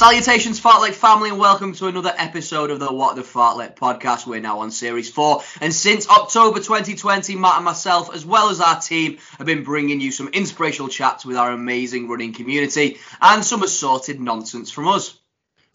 Salutations, Fartlek family, and welcome to another episode of the What the Fartlek podcast. We're now on series four, and since October 2020, Matt and myself, as well as our team, have been bringing you some inspirational chats with our amazing running community and some assorted nonsense from us.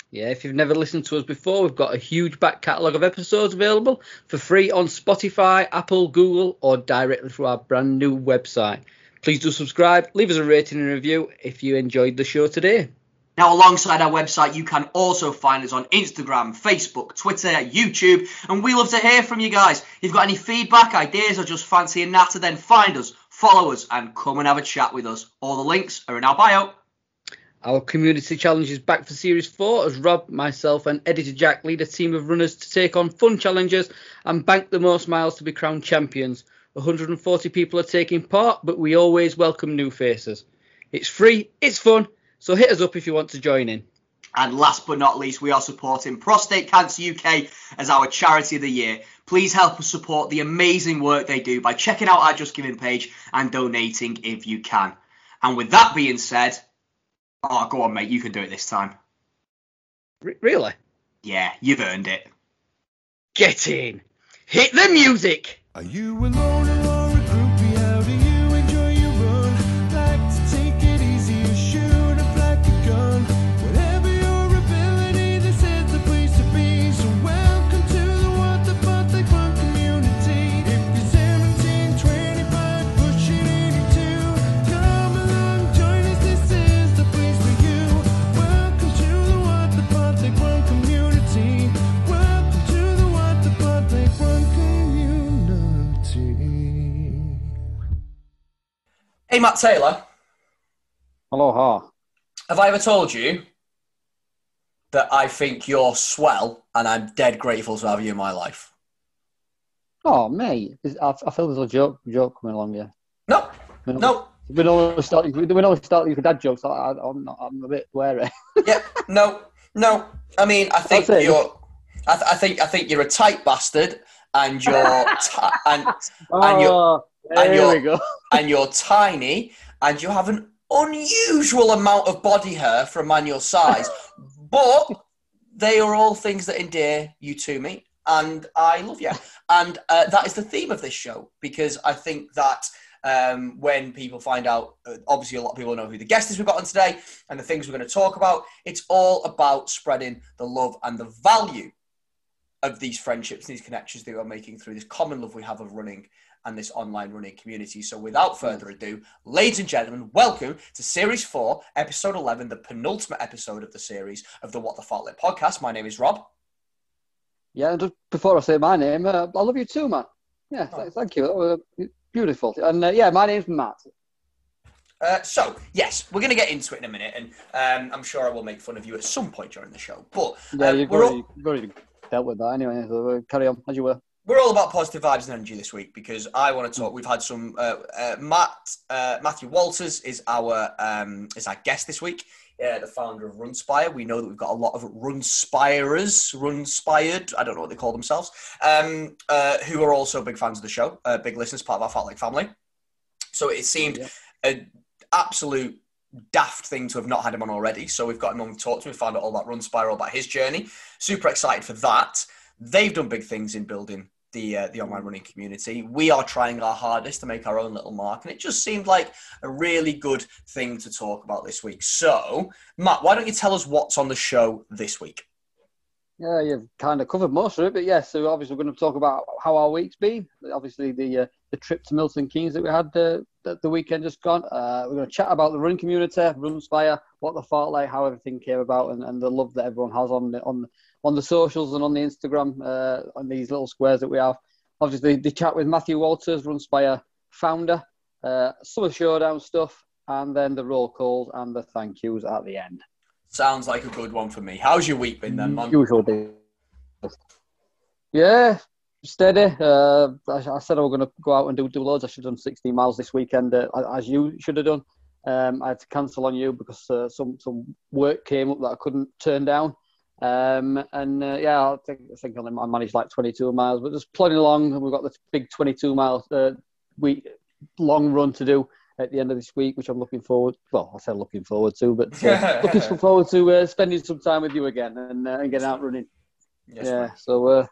Yeah, if you've never listened to us before, we've got a huge back catalogue of episodes available for free on Spotify, Apple, Google, or directly through our brand new website. Please do subscribe, leave us a rating and review if you enjoyed the show today. Now, alongside our website, you can also find us on Instagram, Facebook, Twitter, YouTube, and we love to hear from you guys. If you've got any feedback, ideas, or just fancy a natter, then find us, follow us, and come and have a chat with us. All the links are in our bio. Our community challenge is back for series four as Rob, myself, and editor Jack lead a team of runners to take on fun challenges and bank the most miles to be crowned champions. 140 people are taking part, but we always welcome new faces. It's free, it's fun, so hit us up if you want to join in. And last but not least, we are supporting Prostate Cancer UK as our charity of the year. Please help us support the amazing work they do by checking out our Just Giving page and donating if you can. And with that being said, oh, go on, mate, you can do it this time. R- really? Yeah, you've earned it. Get in! Hit the music! Are you alone Hey, Matt Taylor, Aloha. have I ever told you that I think you're swell and I'm dead grateful to have you in my life? Oh, mate. I, I feel there's a joke joke coming along here. No, no, We normally start, we normally start with dad jokes. I, I'm, not, I'm a bit wary. yeah, no, no. I mean, I think you're. I, th- I think I think you're a tight bastard, and you're ti and And you're- oh. And you're- we go. and you're tiny, and you have an unusual amount of body hair for a man your size. but they are all things that endear you to me, and I love you. And uh, that is the theme of this show because I think that. Um, when people find out, uh, obviously, a lot of people know who the guest is we've got on today and the things we're going to talk about. It's all about spreading the love and the value of these friendships, these connections that we're making through this common love we have of running and this online running community. So, without further ado, ladies and gentlemen, welcome to Series 4, Episode 11, the penultimate episode of the series of the What the Fartlek podcast. My name is Rob. Yeah, and just before I say my name, uh, I love you too, man. Yeah, Oh. th- thank you. That was uh, beautiful. And uh, yeah, my name's Matt. Uh, so, yes, we're going to get into it in a minute, and um, I'm sure I will make fun of you at some point during the show. But Yeah, um, you've, we're, already, all, you've already dealt with that anyway. So uh, carry on as you were. We're all about positive vibes and energy this week because I want to talk. We've had some uh, uh, Matt uh, Matthew Walters is our um, is our guest this week. The founder of Runspire. We know that we've got a lot of Runspirers, Runspired, I don't know what they call themselves, um, uh, who are also big fans of the show, uh, big listeners, part of our Fartlek family. So it seemed Yeah. an absolute daft thing to have not had him on already. So we've got him on to talk to. We found out all about Runspire, all about his journey. Super excited for that. They've done big things in building the uh, the online running community. We are trying our hardest to make our own little mark, and it just seemed like a really good thing to talk about this week. So, Matt, why don't you tell us what's on the show this week? Yeah, you've kind of covered most of it, but yes, so obviously we're going to talk about how our week's been. Obviously, the uh, the trip to Milton Keynes that we had uh, the, the weekend just gone. Uh, we're going to chat about the running community, Runspire, what the like, how everything came about, and, and the love that everyone has on the, on on the socials and on the Instagram, uh, on these little squares that we have. Obviously, the chat with Matthew Walters, Runspire founder, uh, summer showdown stuff, and then the roll calls and the thank yous at the end. Sounds like a good one for me. How's your week been then, man? Usual day. Yeah, steady. Uh, I, I said I was going to go out and do, do loads. I should have done 16 miles this weekend, uh, as you should have done. Um, I had to cancel on you because uh, some some work came up that I couldn't turn down. Um, and uh, yeah, I think, I think I managed like 22 miles, but just plodding along. and We've got this big 22 mile uh, week long run to do at the end of this week, which I'm looking forward. Well, I said looking forward to, but uh, looking forward to uh, spending some time with you again and, uh, and getting out running. Yes, yeah. mate. So uh,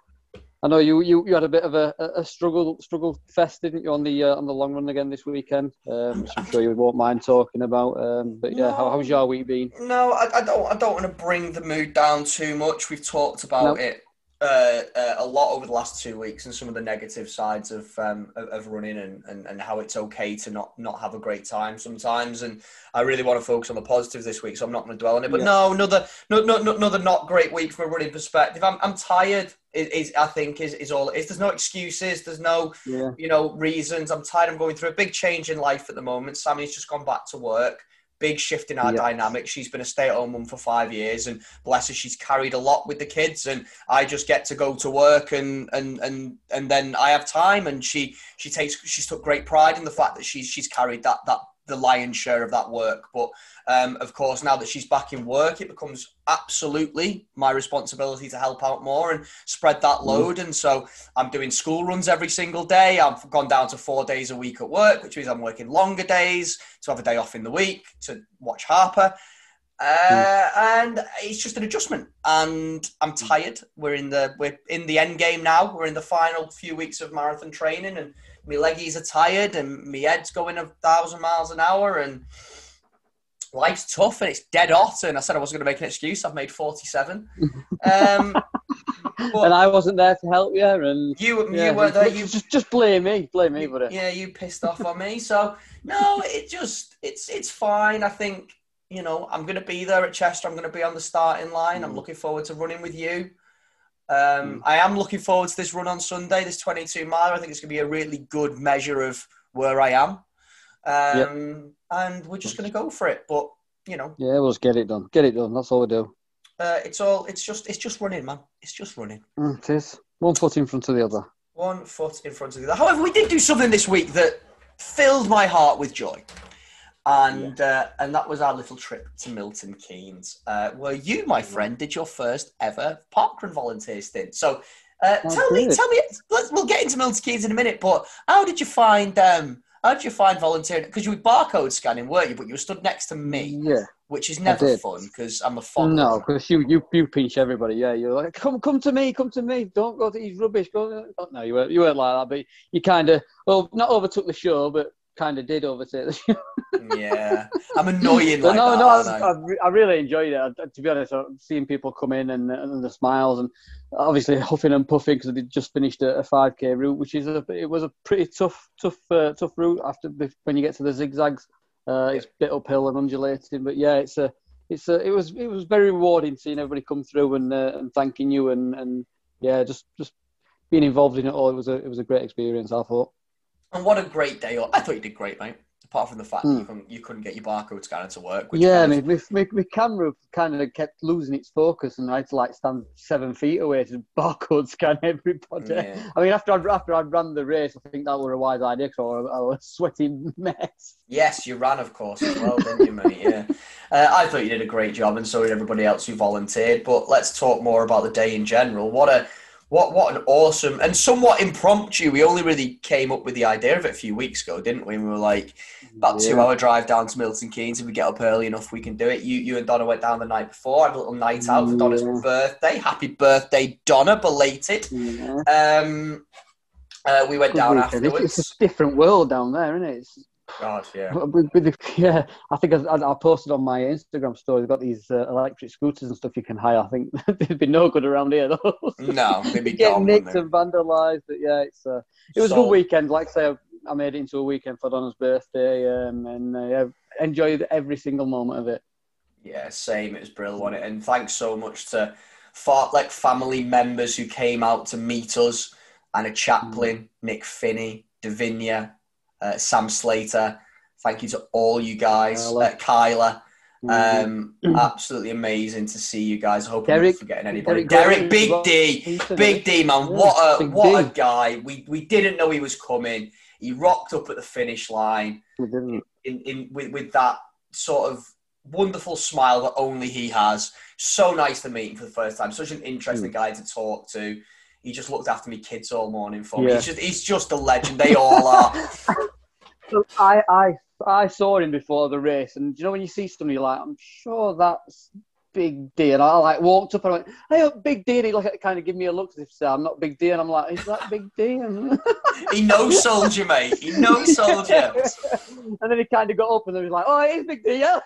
I know you, you you had a bit of a, a struggle struggle fest, didn't you, on the uh, on the long run again this weekend? Um, which I'm sure you won't mind talking about. Um, but yeah, how, how's your week been? No, I, I don't. I don't want to bring the mood down too much. We've talked about No. it uh, uh, a lot over the last two weeks, and some of the negative sides of um, of, of running, and, and, and how it's okay to not not have a great time sometimes. And I really want to focus on the positives this week, so I'm not going to dwell on it. But Yeah. no, another no, no, no, another not great week from a running perspective. I'm I'm tired. Is, is I think is is all it is. There's no excuses. There's no Yeah. you know, reasons. I'm tired. I'm going through a big change in life at the moment. Sammy's just gone back to work. Big shift in our Yeah. dynamic. She's been a stay-at-home mum for five years, and bless her, she's carried a lot with the kids. And I just get to go to work, and and and and then I have time. And she she takes she's took great pride in the fact that she's she's carried that that the lion's share of that work. But um, of course, now that she's back in work, it becomes absolutely my responsibility to help out more and spread that load. And so I'm doing school runs every single day. I've gone down to four days a week at work, which means I'm working longer days to have a day off in the week to watch Harper. Uh, and it's just an adjustment, and I'm tired. We're in the we're in the end game now. We're in the final few weeks of marathon training, and my leggies are tired, and my head's going a thousand miles an hour, and life's tough, and it's dead hot. And I said I wasn't going to make an excuse. I've made 47. Um, And I wasn't there to help you, and you yeah, you were there. just, You just just blame me, blame me, buddy. yeah, you pissed off on me. So no, it just it's it's fine. I think you know I'm going to be there at Chester. I'm going to be on the starting line. I'm Mm. looking forward to running with you. Um, I am looking forward to this run on Sunday, this 22 mile. I think it's going to be a really good measure of where I am, um, and we're just going to go for it. But you know, Yeah, we'll just get it done. Get it done. That's all we do. uh, it's all it's just it's just running, man. It's just running. Mm, it is one foot in front of the other. one foot in front of the other. However, we did do something this week that filled my heart with joy, and uh, and that was our little trip to Milton Keynes, uh, where you, my friend, did your first ever parkrun volunteer stint. So, uh, tell me, tell me. Let's, we'll get into Milton Keynes in a minute, but how did you find? Um, how did you find volunteering? Because you were barcode scanning, weren't you? But you were stood next to me, Yeah. which is never fun because I'm a fond. No, because you, you you pinch everybody. Yeah, you're like, come come to me, come to me. Don't go to these rubbish. Go. No, you weren't you weren't like that, but you kind of well not overtook the show, but kind of did overtake the show. Yeah, I'm annoying like no, that. no, I, I? I, really enjoyed it. I- To be honest, seeing people come in and, and the smiles, and obviously huffing and puffing because they just finished a, a 5k route, which is a it was a pretty tough, tough, uh, tough route after when you get to the zigzags. Uh, it's a bit uphill and undulating, but yeah, it's a, it's a, it was it was very rewarding seeing everybody come through and uh, and thanking you and and yeah, just just being involved in it all. It was a it was a great experience. I thought. And what a great day! I thought you did great, mate. Apart from the fact that you couldn't, you couldn't get your barcode scanner to work. Which Yeah, kind my, of- my, my, my camera kind of kept losing its focus, and I had to like stand seven feet away to barcode scan everybody. Yeah. I mean, after I after I ran the race, I think that was a wise idea because I was I was a sweating mess. Yes, you ran, of course, as well, didn't you, mate? Yeah. Uh, I thought you did a great job, and so did everybody else who volunteered. But let's talk more about the day in general. What a what what an awesome and somewhat impromptu. We only really came up with the idea of it a few weeks ago, didn't we? We were like, about two hour drive down to Milton Keynes. If we get up early enough, we can do it. You you and Donna went down the night before, I had a little night out for Donna's Yeah. birthday. Happy birthday, Donna, belated. Yeah. Um, uh, we went Good down weekend. It's, it's a different world down there, isn't it? It's, God, yeah. with, with the, yeah, I think I, I posted on my Instagram story. They've got these uh, electric scooters and stuff you can hire. I think they'd be no good around here though. No, they'd be You get gone, nicked and vandalised. But yeah, it's uh, it was a good weekend. Like I say, I- I made it into a weekend for Donna's birthday, um, and uh, yeah, enjoyed every single moment of it. Yeah, same. It was brilliant, it? And thanks so much to Fartlek family members who came out to meet us, and Anna Chaplin, Nick Finney, Davinia, uh, Sam Slater. Thank you to all you guys, Kyla. uh, Kyla. Um, absolutely amazing to see you guys. I hope I'm Derek- not forgetting anybody. Derek Derek, Big D, Big D, man. What a what a guy. We we didn't know he was coming. He rocked up at the finish line We didn't. in, in with, with that sort of wonderful smile that only he has. So nice to meet him for the first time. Such an interesting Mm. guy to talk to. He just looked after me kids all morning for me. Yeah. He's just he's just a legend. They all are. So I, I I saw him before the race, and you know when you see somebody, you're like, I'm sure that's Big D, and I like walked up and I went, "Hey, up, Big D," and he like kind of give me a look as if say, "I'm not Big D," and I'm like, "Is that Big D?" And, He no sold you, mate. He no sold you. and then he kind of got up and then he was like, "Oh, it is Big D, yeah."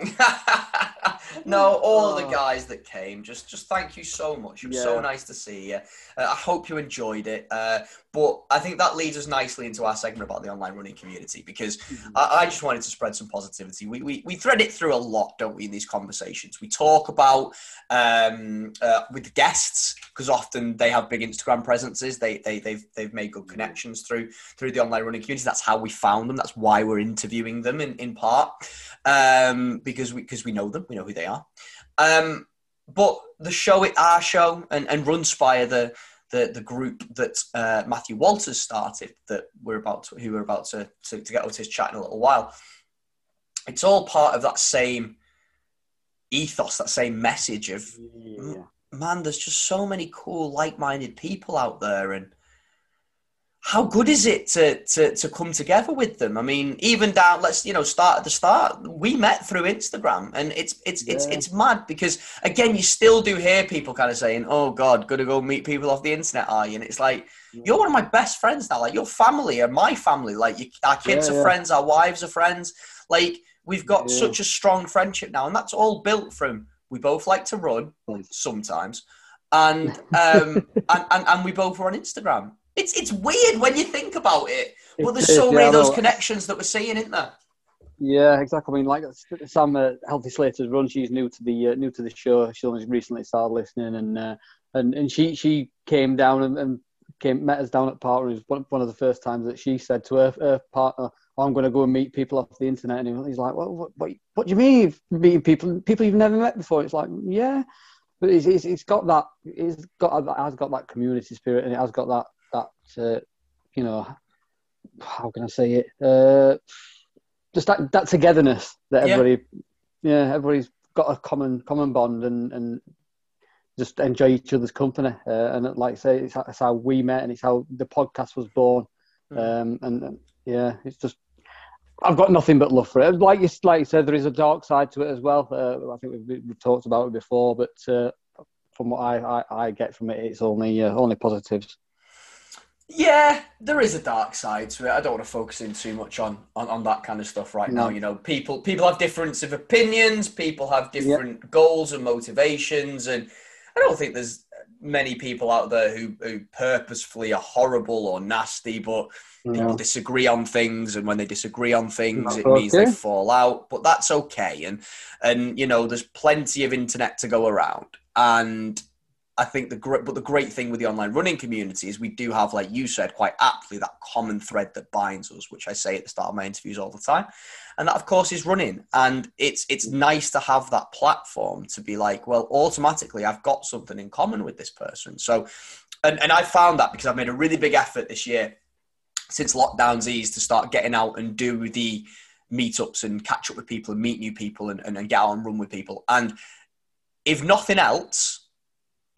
no, all the Oh. guys that came, just just thank you so much. It was so nice to see you. Uh, I hope you enjoyed it. Uh, but I think that leads us nicely into our segment about the online running community because I, I just wanted to spread some positivity. We, we, we thread it through a lot, don't we, in these conversations? We talk about um, uh, with guests because often they have big Instagram presences. They, they, they've, they've made good connections through through the online running community. That's how we found them. That's why we're interviewing them in, in part um, because we because we know them. We know who they are. Um, but the show, it our show, and and Runspire, the the the group that uh, Matthew Walters started, that we're about to, who we're about to, to to get over to his chat in a little while. It's all part of that same ethos, that same message of Yeah. man, there's just so many cool, like-minded people out there, and how good is it to to to come together with them? I mean, even down, let's you know, start at the start. We met through Instagram, and it's it's it's Yeah. it's mad because again, you still do hear people kind of saying, "Oh God, gotta go meet people off the internet," are you? And it's like you're one of my best friends now. Like your family are my family. Like you, our kids Yeah, are friends, our wives are friends. Like we've got Yeah. such a strong friendship now, and that's all built from we both like to run sometimes, and um, and, and and we both are on Instagram. It's it's weird when you think about it, but It there's so yeah, many of those connections that we're seeing, isn't there? Yeah, exactly. I mean, like Sam, uh, Healthy Slater's run. She's new to the uh, new to the show. She only recently started listening, and uh, and and she she came down and, and came met us down at Park. It was one, one of the first times that she said to her, her partner, "I'm going to go and meet people off the internet." And he's like, "Well, what, what, what do you mean meeting people? People you've never met before?" It's like, "Yeah." But it's, it's, it's got that it's got it has got that community spirit and it has got that that uh, you know how can I say it uh, just that, that togetherness that Yeah. everybody yeah. everybody's got a common common bond and and just enjoy each other's company uh, and like I say it's, it's how we met and it's how the podcast was born Mm. um, and, and yeah it's just I've got nothing but love for it like you like you said there is a dark side to it as well uh, I think we've, we've talked about it before but uh, from what I, I, I get from it it's only uh, only positives Yeah, there is a dark side to it. I don't want to focus in too much on, on, on that kind of stuff right now. You know, people people have difference of opinions, people have different goals and motivations, and I don't think there's many people out there who, who purposefully are horrible or nasty, but people disagree on things, and when they disagree on things, That's it means they fall out. But that's okay, and and you know, there's plenty of internet to go around, and I think the great, but the great thing with the online running community is we do have, like you said, quite aptly, that common thread that binds us, which I say at the start of my interviews all the time, and that of course is running. And it's it's nice to have that platform to be like, well, automatically I've got something in common with this person. So, and and I found that because I've made a really big effort this year since lockdowns eased to start getting out and do the meetups and catch up with people and meet new people and, and, and get out and run with people. And if nothing else,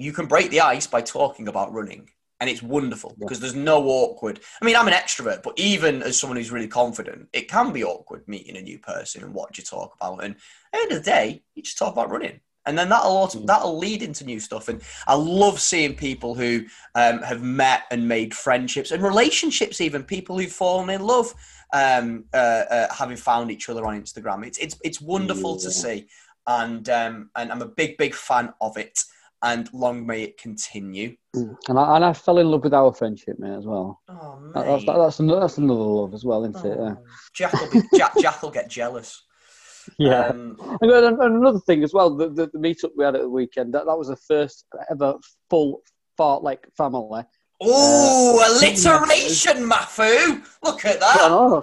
you can break the ice by talking about running. And it's wonderful because there's no awkward. I mean, I'm an extrovert, but even as someone who's really confident, it can be awkward meeting a new person and what you talk about. And at the end of the day, you just talk about running. And then that'll also, that'll lead into new stuff. And I love seeing people who um, have met and made friendships and relationships, even people who've fallen in love, um, uh, uh, having found each other on Instagram. It's it's it's wonderful to see, and um, and I'm a big big fan of it. And long may it continue. and I, and I fell in love with our friendship mate as well Oh man, that, that's, that, that's, another, that's another love as well isn't it yeah. Jack will be Jack, Jack will get jealous. yeah Um, And and another thing as well, the, the, the meetup we had at the weekend, that, that was the first ever full Fartlek family. oh, Uh, alliteration, Mafu! Look at that.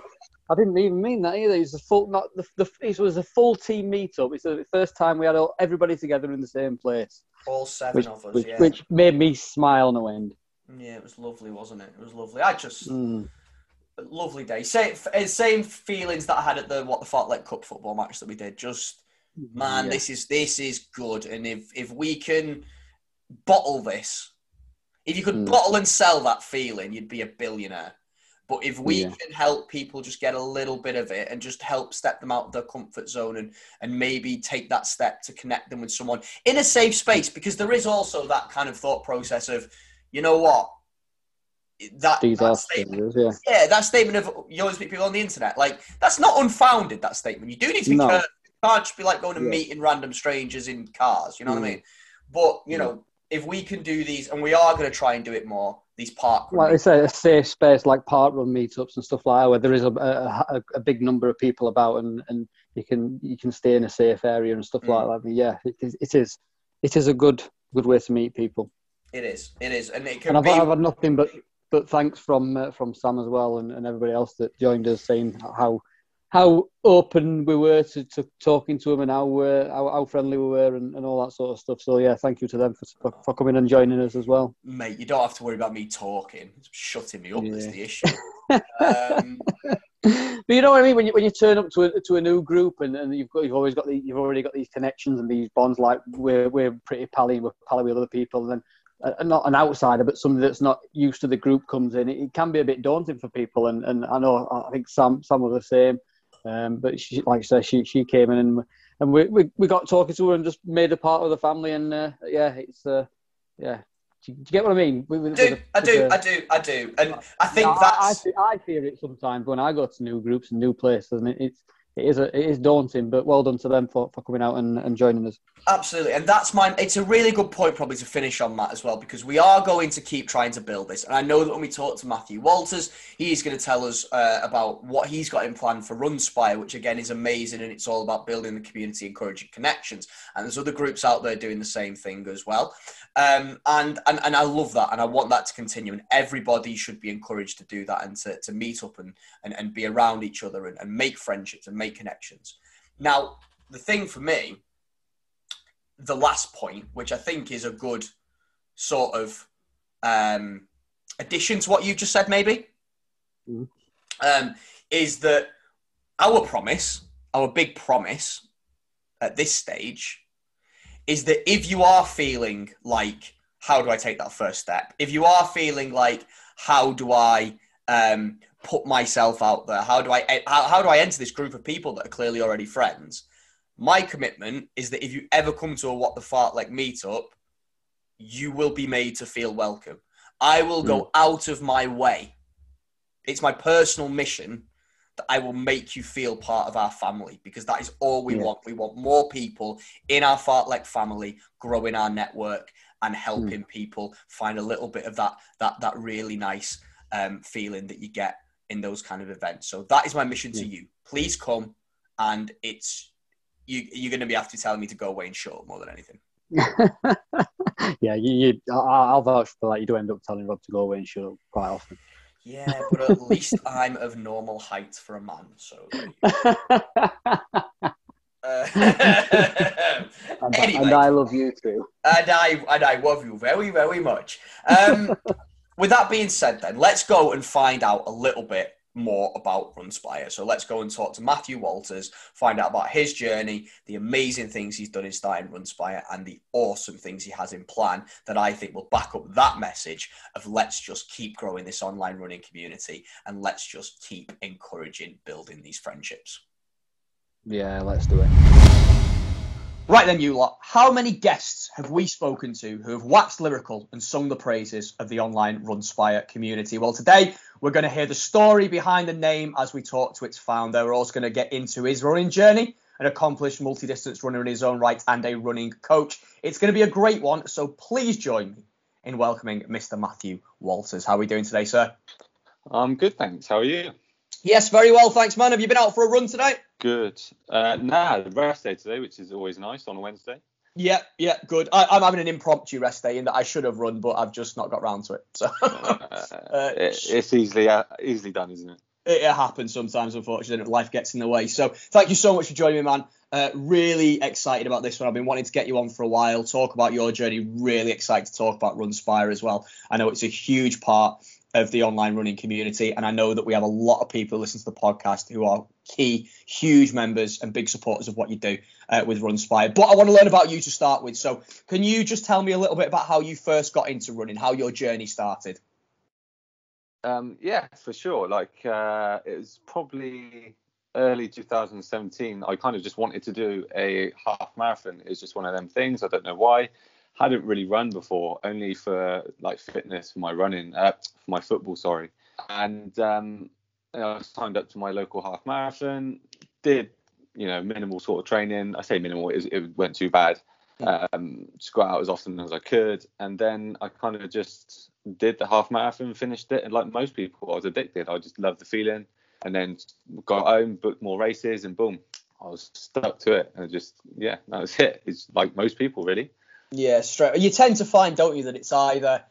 I didn't even mean that either. It was a full, not the, the it was a full team meetup. It's the first time we had all, everybody together in the same place, All seven which, of us, which, yeah. which made me smile no end. Yeah, it was lovely, wasn't it? It was lovely. I just Mm. lovely day. Same, same feelings that I had at the what the Fartlek Cup football match that we did. Just man, Yeah. this is this is good. And if if we can bottle this, if you could Mm. bottle and sell that feeling, you'd be a billionaire. But if we Yeah. can help people just get a little bit of it and just help step them out of their comfort zone and and maybe take that step to connect them with someone in a safe space, because there is also that kind of thought process of, you know what, that, These that statement yeah. yeah, that statement of you always meet people on the internet, like that's not unfounded. That statement, you do need to be No. careful. You can't just be like going and Yeah. meeting random strangers in cars. You know what I Mm. mean? But you know, if we can do these, and we are going to try and do it more, these park. Like I say, a safe space like park run meetups and stuff like that, where there is a, a, a- a big number of people about and, and you can you can stay in a safe area and stuff Mm. like that. But yeah, it is, it is it is a good good way to meet people. it is, it is, and it can And I've, be. I've had nothing but but thanks from uh, from Sam as well and, and everybody else that joined us, saying how how open we were to, to talking to him and how, uh, how how friendly we were and, and all that sort of stuff. So yeah, thank you to them for, for, for coming and joining us as well. Mate, you don't have to worry about me talking. It's shutting me up is the issue. um, but you know what I mean when you when you turn up to a to a new group and, and you've got you've always got the, you've already got these connections and these bonds like we're we're pretty pally we're pally with other people and then uh, not an outsider but somebody that's not used to the group comes in it, it can be a bit daunting for people and, and I know I think Sam Sam was the same um, but she, like I said she she came in and and we, we we got talking to her and just made her part of the family and uh, yeah it's uh, yeah do you, do you get what I mean? With- with- I do, with I do, I do, I do, and I think yeah, I- that's. I, fe- I fear it sometimes when I go to new groups and new places, and it, it's it is a, it is daunting. But well done to them for, for coming out and, and joining us. Absolutely, and that's my. It's a really good point, probably to finish on that as well, because we are going to keep trying to build this. And I know that when we talk to Matthew Walters, he's going to tell us uh, about what he's got in plan for Runspire, which again is amazing, and it's all about building the community, encouraging connections. And there's other groups out there doing the same thing as well. Um, and, and and I love that, and I want that to continue. And everybody should be encouraged to do that and to, to meet up and, and, and be around each other and, and make friendships and make connections. Now, the thing for me the last point, which I think is a good sort of um, addition to what you just said, maybe, Mhm. um, is that our promise, our big promise at this stage, is that if you are feeling like, how do I take that first step? If you are feeling like, how do I um, put myself out there? How do I how, how do I enter this group of people that are clearly already friends? my commitment is that if you ever come to a what the Fartlek meetup, you will be made to feel welcome. I will go out of my way. It's my personal mission that I will make you feel part of our family because that is all we Yeah. want. We want more people in our fartlek family growing our network and helping people find a little bit of that that that really nice um, feeling that you get in those kind of events. So that is my mission to you. Please come, and it's you. You're going to be after telling me to go away and shut up more than anything. yeah, you, you I'll vouch for that. You do end up telling Rob to go away and shut up quite often. Yeah, but at least I'm of normal height for a man. So. Uh, and, anyway. and I love you too. and I and I love you very very much. Um, with that being said, then let's go and find out a little bit more about Runspire. So let's go and talk to Matthew Walters, find out about his journey, the amazing things he's done in starting Runspire, and the awesome things he has in plan that I think will back up that message of let's just keep growing this online running community and let's just keep encouraging building these friendships. Yeah, let's do it. Right then, you lot, how many guests have we spoken to who have waxed lyrical and sung the praises of the online Runspire community? Well, today we're going to hear the story behind the name as we talk to its founder. We're also going to get into his running journey, an accomplished multi distance runner in his own right, and a running coach. It's going to be a great one, so please join me in welcoming Mr. Matthew Walters. How are we doing today, sir? I'm good, thanks. How are you? Yes, very well, thanks, man. Have you been out for a run today? Good. Uh, nah, rest day today, which is always nice on a Wednesday. Yeah, yeah, good. I, I'm having an impromptu rest day in that I should have run, but I've just not got round to it. So Uh, it, it's easily uh, easily done, isn't it? it, it happens sometimes, unfortunately. Life gets in the way. So thank you so much for joining me, man. Uh, really excited about this one. I've been wanting to get you on for a while, talk about your journey. Really excited to talk about Runspire as well. I know it's a huge part of the online running community, and I know that we have a lot of people who listen to the podcast who are key, huge members and big supporters of what you do uh, with Runspire. But I want to learn about you to start with. So can you just tell me a little bit about how you first got into running, how your journey started? Um, yeah, for sure. Like uh, it was probably early 2017. I kind of just wanted to do a half marathon. It's just one of them things. I don't know why. Hadn't really run before, only for like fitness for my running, uh, for my football, sorry. And um, you know, I signed up to my local half marathon. Did you know minimal sort of training? I say minimal. It, it went too bad. Um, just got out as often as I could, and then I kind of just did the half marathon, finished it, and like most people, I was addicted. I just loved the feeling, and then got home, booked more races, and boom, I was stuck to it, and just yeah, that was it. It's like most people really. Yeah, straight. You tend to find, don't you, that it's either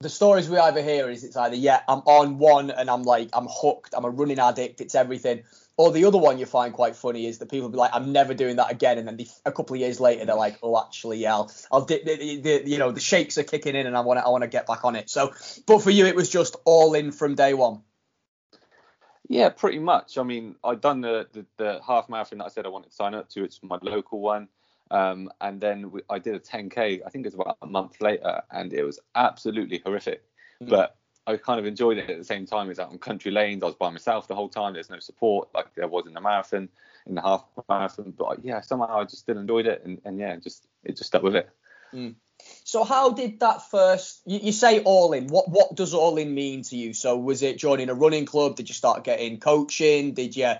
the stories we either hear is it's either yeah, I'm on one and I'm like I'm hooked, I'm a running addict, it's everything. Or the other one you find quite funny is that people be like, I'm never doing that again, and then a couple of years later they're like, oh, actually, yeah, I'll, I'll the, the, you know, the shakes are kicking in, and I want to, I want to get back on it. So, but for you, it was just all in from day one. Yeah, pretty much. I mean, I'd done the, the, the half marathon that I said I wanted to sign up to. It's my local one. Um, and then we, I did a 10K, I think it was about a month later, and it was absolutely horrific. Mm. But I kind of enjoyed it at the same time. It was out on country lanes. I was by myself the whole time. There's no support like there was in the marathon, in the half marathon. But yeah, somehow I just still enjoyed it. And, and yeah, just it just stuck with it. So how did that first? You, you say all in. What what does all in mean to you? So was it joining a running club? Did you start getting coaching? Did you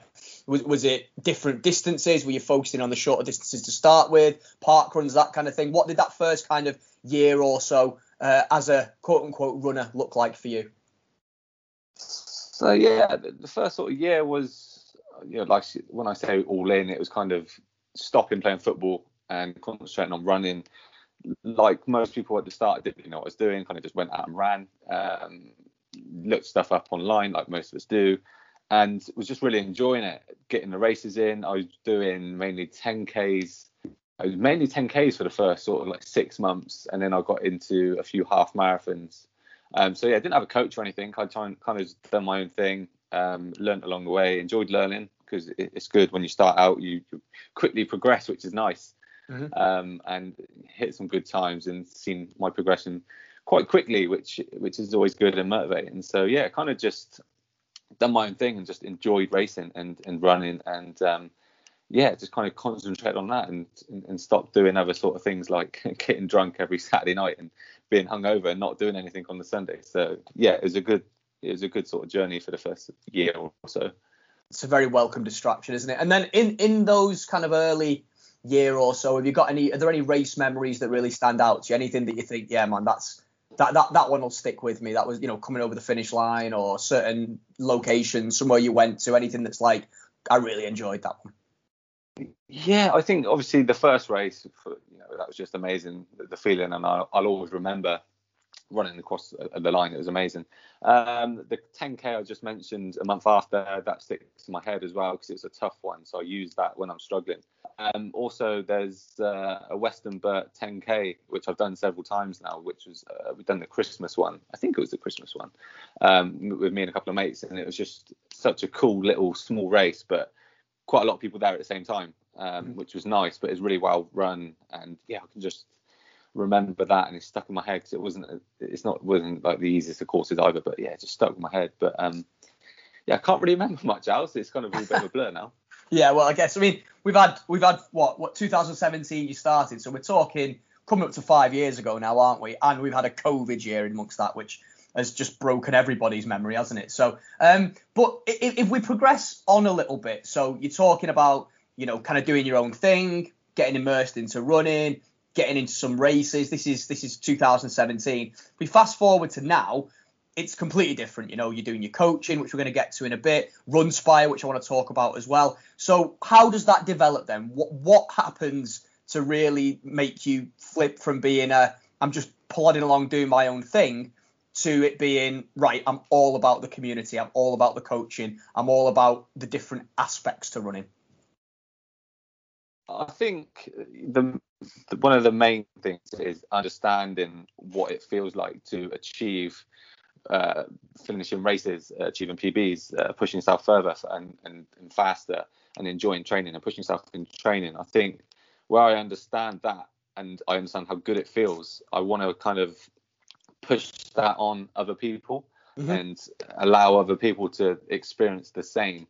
was, was it different distances? Were you focusing on the shorter distances to start with? Park runs, that kind of thing. What did that first kind of year or so uh, as a quote unquote runner look like for you? So yeah, the, first sort of year was, you know, like when I say all in, it was kind of stopping playing football and concentrating on running. Like most people at the start, I didn't really know what I was doing. Kind of just went out and ran, um, looked stuff up online, like most of us do, and was just really enjoying it. Getting the races in. I was doing mainly 10ks. I was mainly 10ks for the first sort of like six months, and then I got into a few half marathons. Um, so yeah, I didn't have a coach or anything. I kind of done my own thing, um, learned along the way, enjoyed learning because it's good when you start out. You quickly progress, which is nice, Mhm. um, and hit some good times and seen my progression quite quickly, which which is always good and motivating. So yeah, kind of just done my own thing and just enjoyed racing and and running and um, yeah, just kind of concentrate on that and, and and stop doing other sort of things like getting drunk every Saturday night and being hungover and not doing anything on the Sunday. So yeah, it was a good it was a good sort of journey for the first year or so. It's a very welcome distraction, isn't it? And then in in those kind of early year or so, have you got any? Are there any race memories that really stand out to you? Anything that you think, yeah, man, that's that that that one will stick with me. That was you know coming over the finish line or certain locations, somewhere you went to, anything that's like, I really enjoyed that one. Yeah, I think obviously the first race, for, you know, that was just amazing. The, feeling, and I'll, I'll always remember running across the the line. It was amazing. Um, the 10k I just mentioned a month after that sticks in my head as well because it's a tough one. So I use that when I'm struggling. Um, also, there's uh, a Western Burt 10k which I've done several times now, which was uh, we've done the Christmas one. I think it was the Christmas one um, with me and a couple of mates, and it was just such a cool little small race, but quite a lot of people there at the same time, um, which was nice. But it's really well run, and yeah, I can just remember that, and it's stuck in my head because it wasn't it's not wasn't like the easiest of courses either, but yeah, just stuck in my head. But um, yeah, I can't really remember much else. It's kind of all a blur now. Yeah, well, I guess I mean we've had we've had what what 2017 you started, so we're talking coming up to five years ago now, aren't we? And we've had a COVID year amongst that, which has just broken everybody's memory, hasn't it? So, um, but if, if we progress on a little bit, so you're talking about you know kind of doing your own thing, getting immersed into running, getting into some races. This is this is 2017. We fast forward to now. It's completely different. You know, you're doing your coaching, which we're going to get to in a bit. Run Runspire, which I want to talk about as well. So, how does that develop then? What what happens to really make you flip from being a I'm just plodding along doing my own thing to it being right? I'm all about the community. I'm all about the coaching. I'm all about the different aspects to running. I think the, the one of the main things is understanding what it feels like to achieve uh, finishing races, uh, achieving PBs, uh, pushing yourself further and, and, and faster, and enjoying training and pushing yourself in training. I think where I understand that and I understand how good it feels, I want to kind of push that on other people. Mhm. and allow other people to experience the same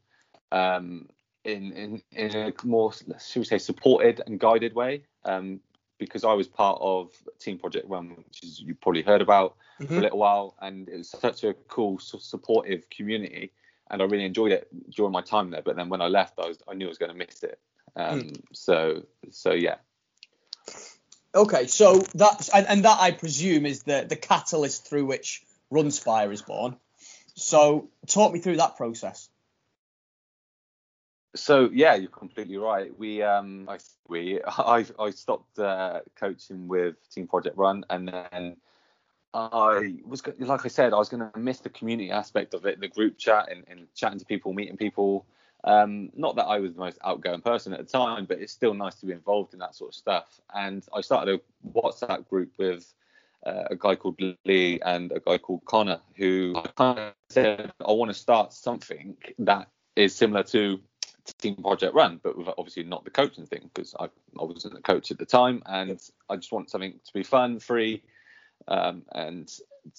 um, in, in in a more should we say supported and guided way. Um, because I was part of Team Project Run, which is you probably heard about for a Mhm. little while, and it was such a cool, supportive community, and I really enjoyed it during my time there. But then when I left, I was I knew I was going to miss it. Um, So so yeah. Okay, so that's and, and that I presume is the the catalyst through which Runspire is born. So talk me through that process. So yeah, you're completely right. We um I we I I stopped uh, coaching with Team Project Run, and then I was like I said, I was going to miss the community aspect of it, the group chat and, and chatting to people, meeting people. Um, not that I was the most outgoing person at the time, but it's still nice to be involved in that sort of stuff. And I started a WhatsApp group with uh, a guy called Lee and a guy called Connor, who I kind of said I want to start something that is similar to Team Project Run, but obviously not the coaching thing because I, I wasn't a coach at the time, and I just want something to be fun, free, um, and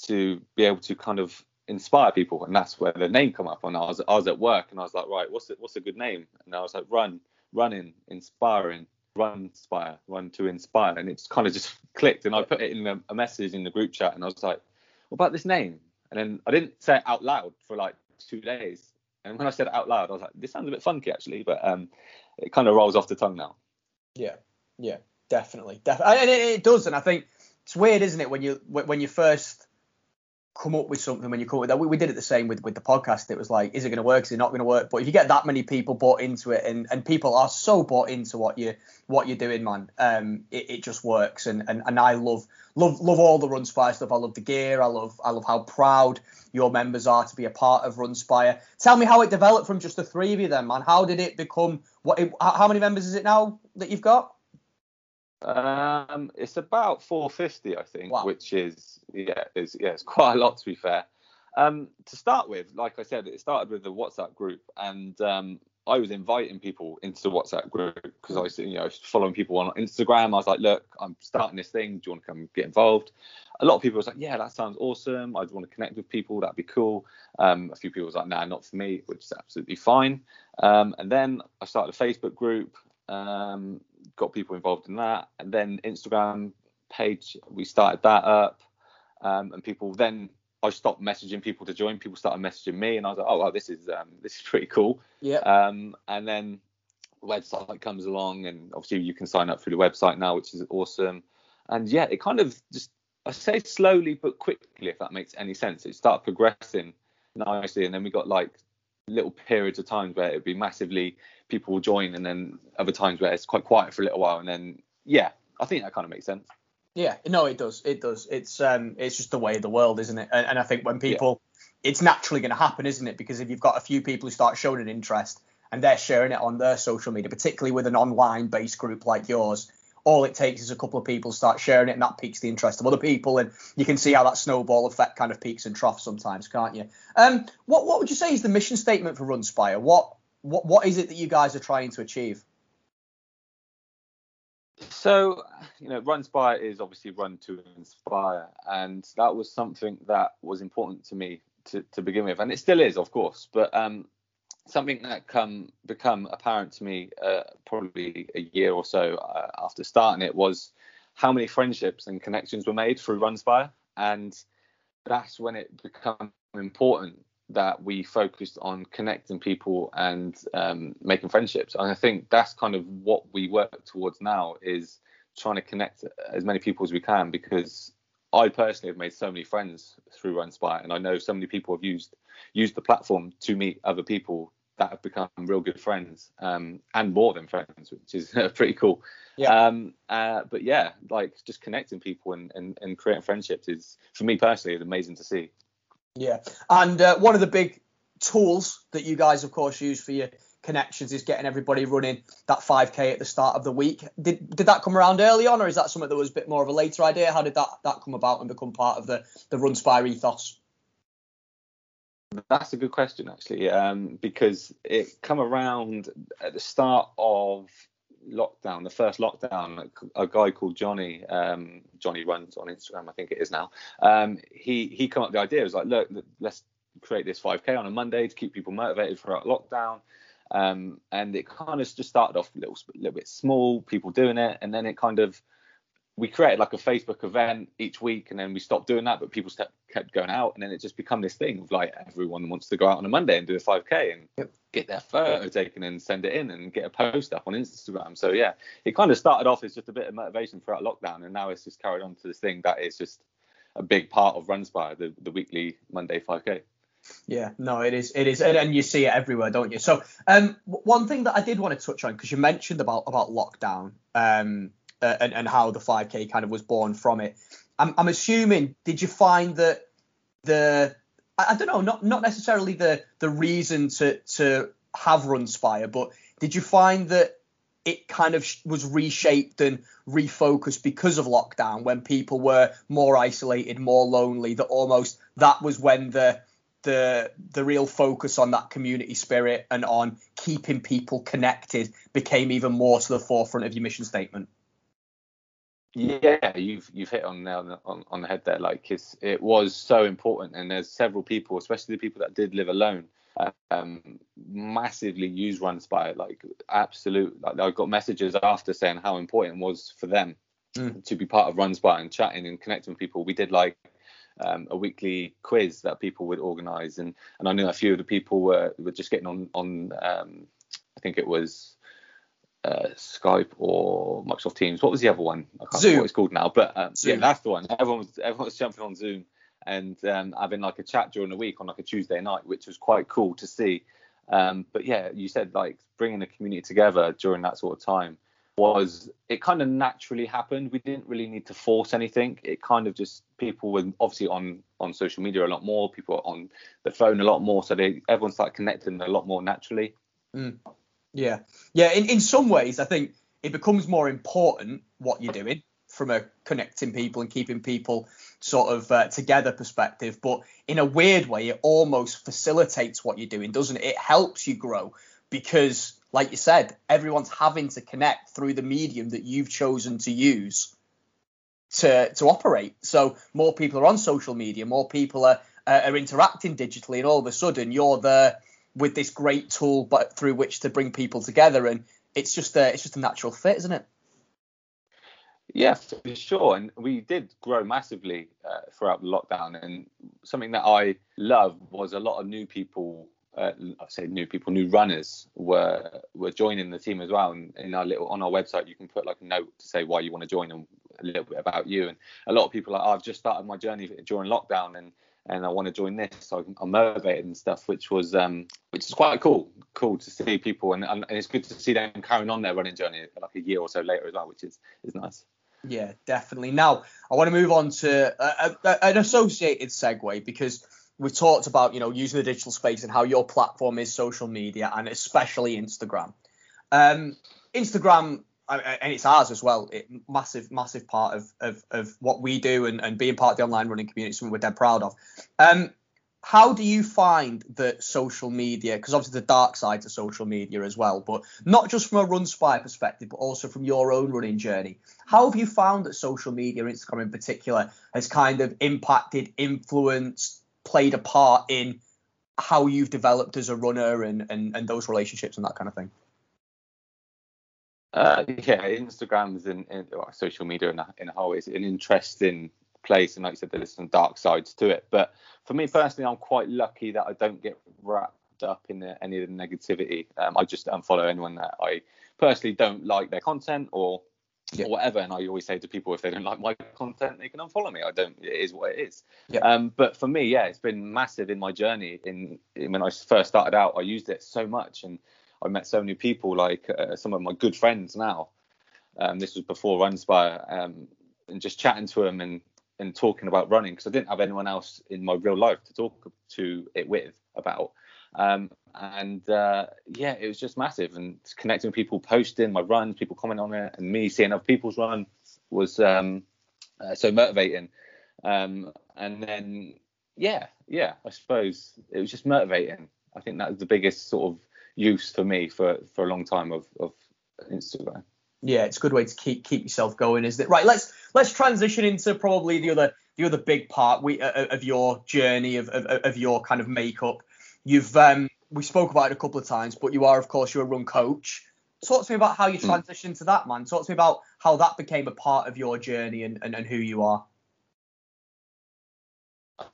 to be able to kind of inspire people, and that's where the name come up. And I was I was at work, and I was like, right, what's it, what's a good name? And I was like, run, running, inspiring, run, inspire, run to inspire, and it's kind of just clicked. And I put it in a, a message in the group chat, and I was like, what about this name? And then I didn't say it out loud for like two days. And when I said it out loud, I was like, this sounds a bit funky actually, but um, it kind of rolls off the tongue now. Yeah, yeah, definitely, definitely, and it, it does. And I think it's weird, isn't it, when you when when you first come up with something when you come up with that. We, we did it the same with with the podcast. It was like, is it going to work? Is it not going to work? But if you get that many people bought into it, and and people are so bought into what you what you're doing, man, um, it, it just works. And, and and I love love love all the Runspire stuff. I love the gear. I love I love how proud your members are to be a part of Runspire. Tell me how it developed from just the three of you, then, man. How did it become? What? It, how how many members is it now that you've got? Um, it's about 450, I think, Wow. which is yeah, is yeah, it's quite a lot to be fair. Um, to start with, like I said, it started with the WhatsApp group, and um, I was inviting people into the WhatsApp group because I was, you know, following people on Instagram. I was like, look, I'm starting this thing. Do you want to come get involved? A lot of people was like, yeah, that sounds awesome. I just want to connect with people. That'd be cool. Um, a few people was like, nah, not for me, which is absolutely fine. Um, and then I started a Facebook group. Um, got people involved in that, and then Instagram page. We started that up, um, and people then I stopped messaging people to join. People started messaging me, and I was like, oh, wow, this is um, this is pretty cool. Yeah. Um, and then website comes along, and obviously you can sign up through the website now, which is awesome. And yeah, it kind of just I say slowly but quickly, if that makes any sense. It started progressing nicely, and then we got like little periods of times where it'd be massively people will join, and then other times where it's quite quiet for a little while, and then yeah, I think that kind of makes sense. Yeah, no, it does. It does. It's um, it's just the way of the world, isn't it? And, and I think when people, it's naturally going to happen, isn't it? Because if you've got a few people who start showing an interest and they're sharing it on their social media, particularly with an online-based group like yours, all it takes is a couple of people start sharing it, and that piques the interest of other people, and you can see how that snowball effect kind of peaks and troughs sometimes, can't you? Um, what what would you say is the mission statement for Runspire? What what what is it that you guys are trying to achieve? So, you know, Runspire is obviously run to inspire, and that was something that was important to me to, to begin with, and it still is, of course. But um, something that come become apparent to me uh, probably a year or so uh, after starting it was how many friendships and connections were made through Runspire, and that's when it became important that we focused on connecting people and um, making friendships. And I think that's kind of what we work towards now is trying to connect as many people as we can because I personally have made so many friends through Runspire, and I know so many people have used used the platform to meet other people that have become real good friends um, and more than friends, which is pretty cool. Yeah. Um, uh, but yeah, like just connecting people and, and, and creating friendships is, for me personally, is amazing to see. Yeah, and uh, one of the big tools that you guys, of course, use for your connections is getting everybody running that 5k at the start of the week. Did did that come around early on, or is that something that was a bit more of a later idea? How did that that come about and become part of the the Runspire ethos? That's a good question, actually, um, because it come around at the start of lockdown, the first lockdown, a guy called Johnny, um, Johnny runs on Instagram, I think it is now. Um, he he come up with the idea. It was like, look, let's create this 5k on a Monday to keep people motivated throughout lockdown. Um, and it kind of just started off a little, little bit small, people doing it, and then it kind of we created like a Facebook event each week, and then we stopped doing that, but people kept kept going out, and then it just become this thing of like everyone wants to go out on a Monday and do a 5k and get their photo taken and send it in and get a post up on Instagram. So yeah, it kind of started off as just a bit of motivation throughout lockdown, and now it's just carried on to this thing that is just a big part of Runspire, the the weekly Monday 5k. Yeah, no, it is, it is, and, and you see it everywhere, don't you? So, um, w- one thing that I did want to touch on because you mentioned about about lockdown, um, uh, and and how the 5k kind of was born from it. I'm I'm assuming, did you find that the I, I don't know, not not necessarily the the reason to to have Runspire, but did you find that it kind of was reshaped and refocused because of lockdown when people were more isolated, more lonely, that almost that was when the the the real focus on that community spirit and on keeping people connected became even more to the forefront of your mission statement. Yeah, you've you've hit on nail on, on the head there. Like it's, it was so important, and there's several people, especially the people that did live alone, um, massively use Runspire. Like absolute, like I got messages after saying how important it was for them Mm. to be part of Runspire and chatting and connecting with people. We did like um, a weekly quiz that people would organise, and and I knew a few of the people were were just getting on on. Um, I think it was uh, Skype or Microsoft Teams. What was the other one? I can't Zoom. remember what it's called now, but um, yeah, that's the one. Everyone was everyone was jumping on Zoom and um, having like a chat during the week on like a Tuesday night, which was quite cool to see. Um, but yeah, you said like bringing the community together during that sort of time was it kind of naturally happened. We didn't really need to force anything. It kind of just people were obviously on on social media a lot more, people on the phone a lot more, so they everyone started connecting a lot more naturally. Yeah, yeah. In in some ways, I think it becomes more important what you're doing from a connecting people and keeping people sort of uh, together perspective. But in a weird way, it almost facilitates what you're doing, doesn't it? It helps you grow because, like you said, everyone's having to connect through the medium that you've chosen to use to to operate. So more people are on social media, more people are uh, are interacting digitally, and all of a sudden you're there with this great tool, but through which to bring people together, and it's just a it's just a natural fit, isn't it? Yeah, for sure. And we did grow massively uh, throughout the lockdown. And something that I love was a lot of new people. Uh, I say new people, new runners were were joining the team as well. And in our little on our website, you can put like a note to say why you want to join and a little bit about you. And a lot of people are like, oh, I've just started my journey during lockdown and and I want to join this. So I'm, motivated and stuff, which was um which is quite cool, cool to see people and, and it's good to see them carrying on their running journey like a year or so later as well, which is is nice. Yeah, definitely. Now, I want to move on to a, a, an associated segue because we've talked about, you know, using the digital space and how your platform is social media and especially Instagram. Um, Instagram, and it's ours as well, it, massive, massive part of, of, of what we do and, and being part of the online running community, is something we're dead proud of. Um, how do you find that social media, because obviously the dark side to social media as well, but not just from a Runspire perspective, but also from your own running journey, how have you found that social media, Instagram in particular, has kind of impacted, influenced, played a part in how you've developed as a runner and, and, and those relationships and that kind of thing? Uh, yeah, Instagram is in, in social media in a, in a whole is an interesting place, and like you said, there's some dark sides to it. But for me personally, I'm quite lucky that I don't get wrapped up in the, any of the negativity. Um, I just unfollow anyone that I personally don't like their content or Yeah. or whatever. And I always say to people, if they don't like my content, they can unfollow me. I don't. It is what it is. Yeah. Um, but for me, yeah, it's been massive in my journey. In, in when I first started out, I used it so much, and I met so many people, like uh, some of my good friends now. Um, this was before Runspire, um, and just chatting to them and and talking about running because I didn't have anyone else in my real life to talk to it with about. Um, and uh, yeah, it was just massive and connecting with people, posting my runs, people commenting on it, and me seeing other people's run was um, uh, so motivating. Um, and then yeah, yeah, I suppose it was just motivating. I think that was the biggest sort of use for me for for a long time of of Instagram. Yeah, it's a good way to keep keep yourself going, isn't it? Right, let's let's transition into probably the other the other big part we, uh, of your journey of, of of your kind of makeup. You've um we spoke about it a couple of times, but you are of course you're a run coach. Talk to me about how you Hmm. transitioned to that, man. Talk to me about how that became a part of your journey and, and, and who you are.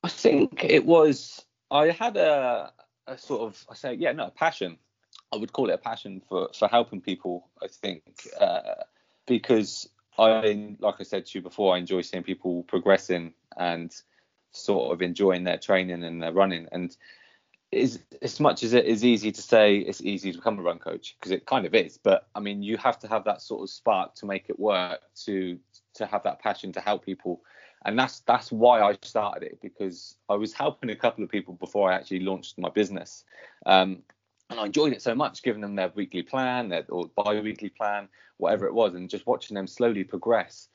I think it was I had a a sort of I say yeah no a passion I would call it a passion for for helping people I think uh, because I like I said to you before I enjoy seeing people progressing and sort of enjoying their training and their running. And is as much as it is easy to say it's easy to become a run coach because it kind of is. But I mean you have to have that sort of spark to make it work to to have that passion to help people. And that's that's why I started it because I was helping a couple of people before I actually launched my business, um, and I enjoyed it so much, giving them their weekly plan, their or bi-weekly plan, whatever it was, and just watching them slowly progress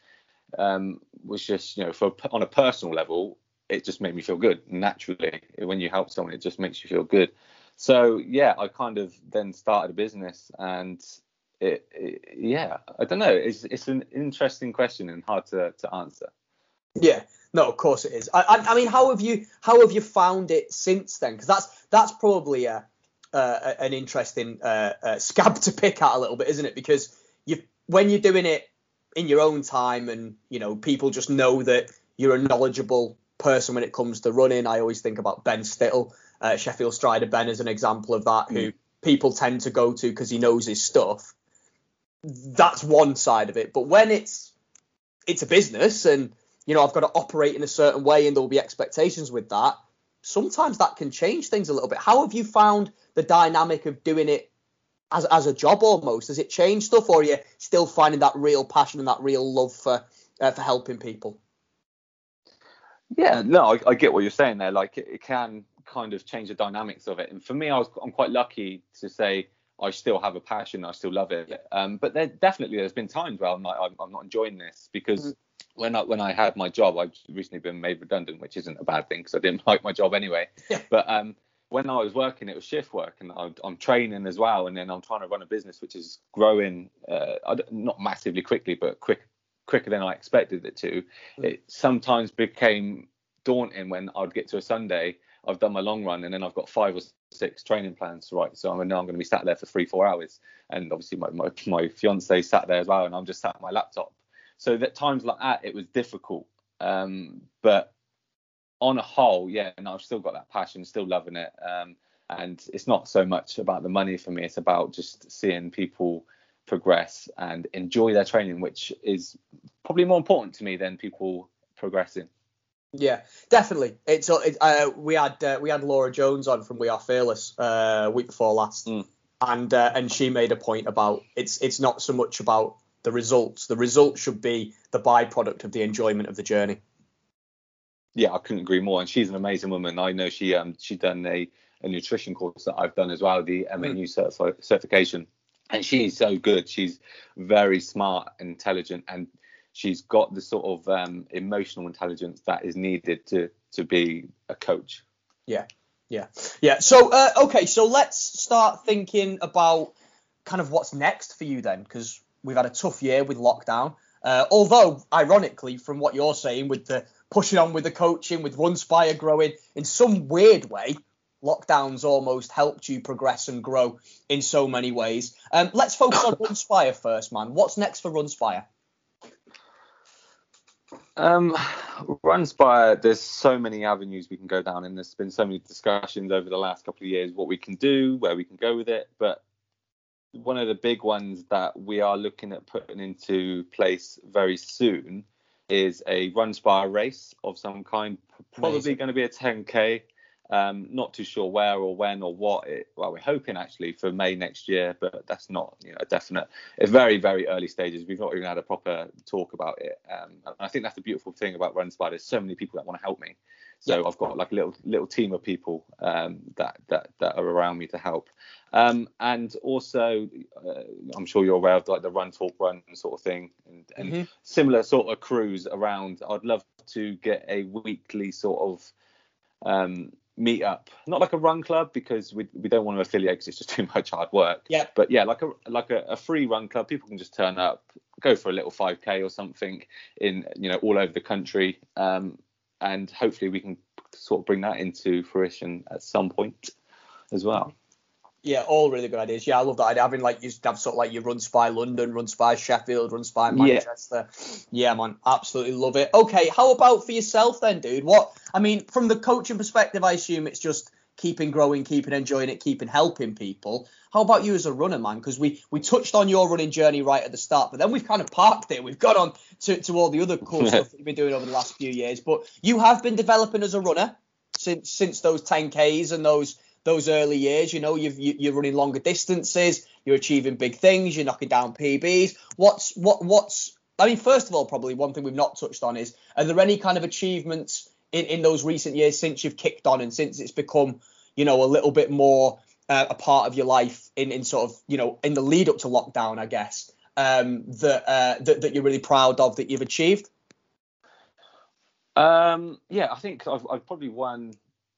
um, was just you know for on a personal level, it just made me feel good naturally. When you help someone, it just makes you feel good. So yeah, I kind of then started a business and. It, it, yeah, I don't know. It's it's an interesting question and hard to, to answer. Yeah, no, of course it is. I, I, I mean, how have you how have you found it since then? Because that's that's probably a, uh, an interesting uh, uh, scab to pick at a little bit, isn't it? Because you when you're doing it in your own time, and you know people just know that you're a knowledgeable person when it comes to running. I always think about Ben Stittle, uh, Sheffield Strider Ben, as an example of that, who people tend to go to because he knows his stuff. That's one side of it, but when it's it's a business and you know, I've got to operate in a certain way and there'll be expectations with that. Sometimes that can change things a little bit. How have you found the dynamic of doing it as, as a job almost? Has it changed stuff or are you still finding that real passion and that real love for uh, for helping people? Yeah, no, I, I get what you're saying there. Like it, it can kind of change the dynamics of it. And for me, I was I'm quite lucky to say I still have a passion. I still love it. Um, but there definitely there's been times where I'm like I'm, I'm not enjoying this because when I when I had my job, I've recently been made redundant, which isn't a bad thing because I didn't like my job anyway. Yeah. But um, when I was working, it was shift work, and I'm, I'm training as well, and then I'm trying to run a business which is growing, uh, don't- massively quickly, but quick quicker than I expected it to. It sometimes became daunting when I'd get to a Sunday. I've done my long run, and then I've got five or six training plans to write. So I know I'm going to be sat there for three, four hours, and obviously my my, my fiance sat there as well, and I'm just sat at my laptop. So that times like that, it was difficult. Um, but on a whole, yeah, and I've still got that passion, still loving it. Um, and it's not so much about the money for me; it's about just seeing people progress and enjoy their training, which is probably more important to me than people progressing. Yeah, definitely. It's uh, it, uh, we had uh, we had Laura Jones on from We Are Fearless uh, week before last, Mm. and uh, and she made a point about it's it's not so much about the results. The results should be the byproduct of the enjoyment of the journey. Yeah, I couldn't agree more. And she's an amazing woman. I know she um she done a, a nutrition course that I've done as well, the MNU certifi- certification. And she's so good. She's very smart, intelligent, and she's got the sort of um, emotional intelligence that is needed to to be a coach. Yeah, yeah, yeah. So uh, okay, so let's start thinking about kind of what's next for you then, because we've had a tough year with lockdown. Uh, although, ironically, from what you're saying, with the pushing on with the coaching, with Runspire growing, in some weird way, lockdowns almost helped you progress and grow in so many ways. Um, let's focus on Runspire first, man. What's next for Runspire? Um, Runspire, there's so many avenues we can go down, and there's been so many discussions over the last couple of years what we can do, where we can go with it. But one of the big ones that we are looking at putting into place very soon is a run Runspire race of some kind, probably Amazing. going to be a 10k. Um, not too sure where or when or what. It, well, we're hoping actually for May next year, but that's not you know a definite. It's very very early stages. We've not even had a proper talk about it. Um, and I think that's the beautiful thing about Run Runspire. There's so many people that want to help me. So I've got like a little little team of people um, that that that are around me to help. Um, and also, uh, I'm sure you're aware of like the Run Talk Run sort of thing, and, and Mhm. similar sort of crews around. I'd love to get a weekly sort of um, meet up, not like a run club because we, we don't want to affiliate because it's just too much hard work. Yeah. But yeah, like a like a, a free run club, people can just turn up, go for a little 5k or something in you know all over the country, um, and hopefully we can sort of bring that into fruition at some point as well. Yeah, all really good ideas. Yeah, I love that idea. Having like you have sort of like you run by London, run by Sheffield, run by Yeah. Manchester. Yeah. man, absolutely love it. Okay, how about for yourself then, dude? What I mean, from the coaching perspective, I assume it's just keeping growing, keeping enjoying it, keeping helping people. How about you as a runner, man? Because we we touched on your running journey right at the start, but then we've kind of parked it. We've got on to, to all the other cool stuff that you've been doing over the last few years. But you have been developing as a runner since since those 10ks and those those early years. You know, you've, you, you're running longer distances, you're achieving big things, you're knocking down PBs. What's what what's I mean, first of all, probably one thing we've not touched on is are there any kind of achievements in, in those recent years since you've kicked on and since it's become, you know, a little bit more uh, a part of your life in, in sort of, you know, in the lead up to lockdown, I guess, um, that, uh, that that you're really proud of that you've achieved? Um, yeah, I think I've, I've probably won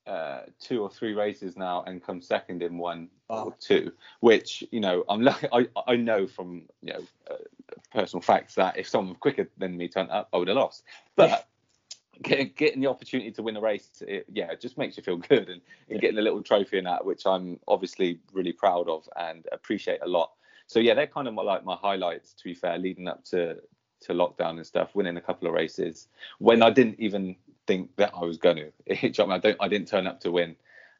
uh, two or three races now and come second in one Wow. or two, which you know I'm lucky. I, I know from you know uh, personal facts that if someone quicker than me turned up, I would have lost. But getting, getting the opportunity to win a race, it, yeah, it just makes you feel good, and, and getting a little trophy in that, which I'm obviously really proud of and appreciate a lot. So yeah, they're kind of my, like my highlights. To be fair, leading up to to lockdown and stuff, winning a couple of races when I didn't even think that I was going to. It, I, mean, I don't, I didn't turn up to win,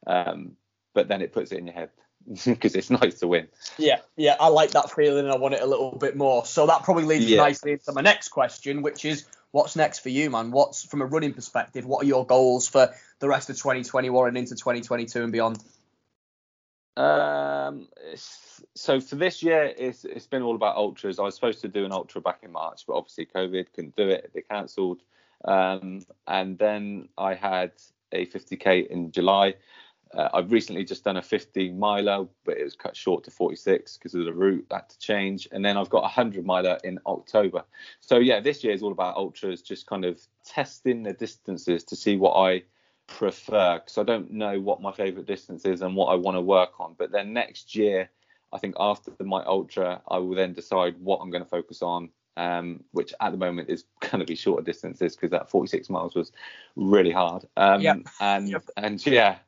um, but then it puts it in your head because it's nice to win. Yeah, yeah, I like that feeling and I want it a little bit more. So that probably leads Yeah. nicely into my next question, which is what's next for you, man? What's from a running perspective, what are your goals for the rest of 2021 and into 2022 and beyond? Um, so for this year, it's it's been all about ultras. I was supposed to do an ultra back in March, but obviously COVID couldn't do it. They cancelled. Um, and then I had a 50k in July. Uh, I've recently just done a 15 miler, but it was cut short to 46 because of the route that had to change. And then I've got a 100 miler in October. So yeah, this year is all about ultras, just kind of testing the distances to see what I prefer because I don't know what my favorite distance is and what I want to work on. But then next year, I think after my ultra, I will then decide what I'm going to focus on. Um, which at the moment is going to be shorter distances because that 46 miles was really hard. Um, Yep. And Yep. and yeah,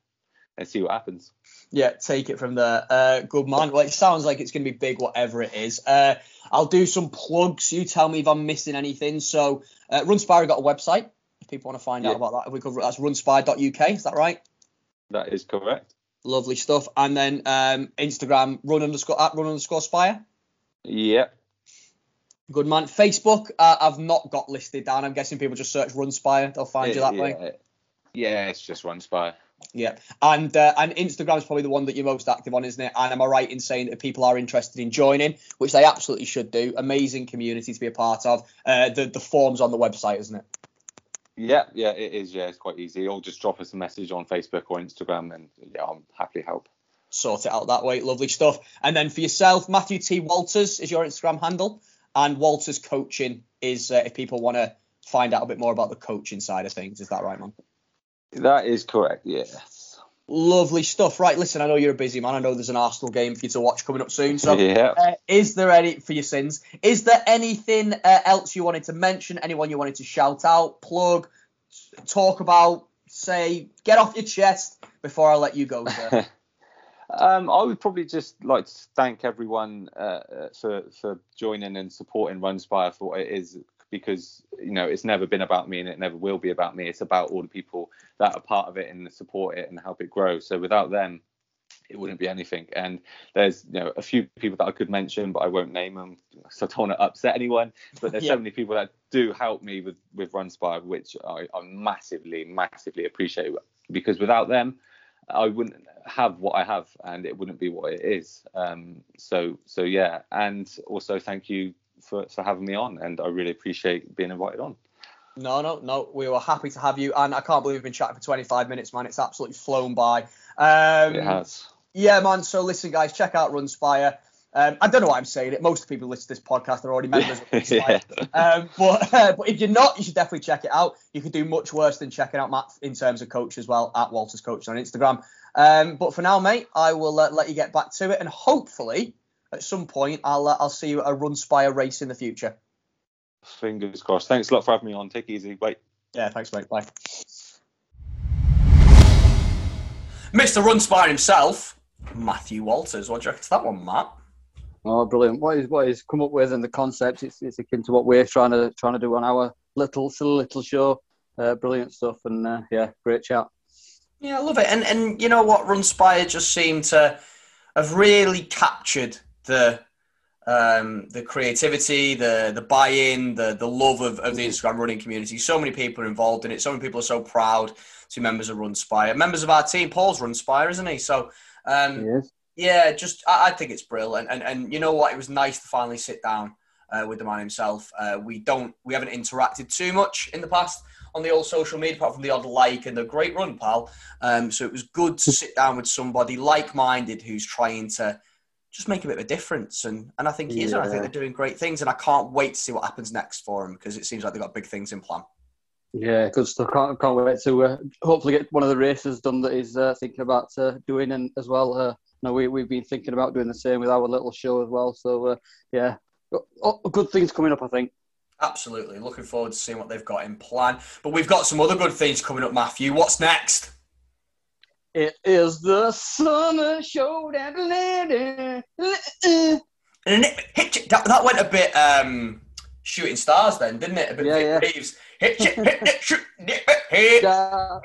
and see what happens. Yeah, take it from there. Uh, good man. Well, it sounds like it's going to be big, whatever it is. Uh, I'll do some plugs. You tell me if I'm missing anything. So, uh, Runspire got a website. If people want to find out about that, we could, that's runspire.uk. Is that right? That is correct. Lovely stuff. And then um, Instagram, run underscore at run underscore spire. Yep. Good man. Facebook, uh, I've not got listed down. I'm guessing people just search Runspire. They'll find you that yeah. way. Yeah, it's just Runspire. Yeah. And uh, and Instagram is probably the one that you're most active on, isn't it? And am I right in saying that if people are interested in joining, which they absolutely should do, amazing community to be a part of. Uh, the the forms on the website, isn't it? Yeah, yeah, it is. Yeah, it's quite easy. Or just drop us a message on Facebook or Instagram, and yeah, I'll happily help. Sort it out that way. Lovely stuff. And then for yourself, Matthew T Walters is your Instagram handle, and Walters Coaching is uh, if people want to find out a bit more about the coaching side of things. Is that right, man? That is correct. Yes. Lovely stuff. Right, listen, I know you're a busy man. I know there's an Arsenal game for you to watch coming up soon. So, yeah. uh, is there any for your sins? Is there anything uh, else you wanted to mention? Anyone you wanted to shout out, plug, talk about, say, get off your chest before I let you go, sir? Um, I would probably just like to thank everyone uh, uh, for for joining and supporting Runspire for what it is because you know it's never been about me and it never will be about me. It's about all the people that are part of it and support it and help it grow. So without them, it wouldn't be anything. And there's you know a few people that I could mention, but I won't name them, so I don't want to upset anyone. But there's Yeah. so many people that do help me with with Runspire, which I, I massively, massively appreciate because without them. I wouldn't have what I have, and it wouldn't be what it is. Um, so, so yeah, and also thank you for for having me on, and I really appreciate being invited on. No, no, no. We were happy to have you, and I can't believe we've been chatting for 25 minutes, man. It's absolutely flown by. Um, it has. Yeah, man. So listen, guys, check out Runspire. Um, I don't know why I'm saying it. Most people listen to this podcast are already members of Run yeah. Um, but uh, but if you're not, you should definitely check it out. You could do much worse than checking out Matt in terms of coach as well at Walters Coach on Instagram. Um, but for now, mate, I will uh, let you get back to it, and hopefully at some point I'll uh, I'll see you at a Runspire race in the future. Fingers crossed. Thanks a lot for having me on. Take it easy. Bye. Yeah, thanks, mate. Bye. Mr. Runspire himself, Matthew Walters. What do you reckon to that one, Matt? Oh, brilliant! What he's what he's come up with and the concept, it's, it's akin to what we're trying to trying to do on our little little show. Uh, brilliant stuff, and uh, yeah, great chat. Yeah, I love it. And and you know what, Runspire just seemed to have really captured the um, the creativity, the the buy-in, the the love of, of the Instagram running community. So many people are involved in it. So many people are so proud to be members of Runspire. Members of our team, Paul's Runspire, isn't he? So um, Yes. yeah, just I, I think it's brilliant. And, and and you know what? It was nice to finally sit down uh, with the man himself. Uh, we don't we haven't interacted too much in the past on the old social media, apart from the odd like and the great run, pal. Um, so it was good to sit down with somebody like-minded who's trying to just make a bit of a difference. And and I think he is. And I think they're doing great things. And I can't wait to see what happens next for him because it seems like they've got big things in plan. Yeah, good stuff. Can't, can't wait to uh, hopefully get one of the races done that he's uh, thinking about uh, doing, and as well. Uh, no, we we've been thinking about doing the same with our little show as well. So uh, yeah, oh, good things coming up, I think. Absolutely. Looking forward to seeing what they've got in plan. But we've got some other good things coming up, Matthew. What's next? It is the summer show. And it, hit that, that went a bit um, shooting stars then, didn't it? A bit Yeah, yeah. Reeves. Hit it, hit shoot hit. Uh,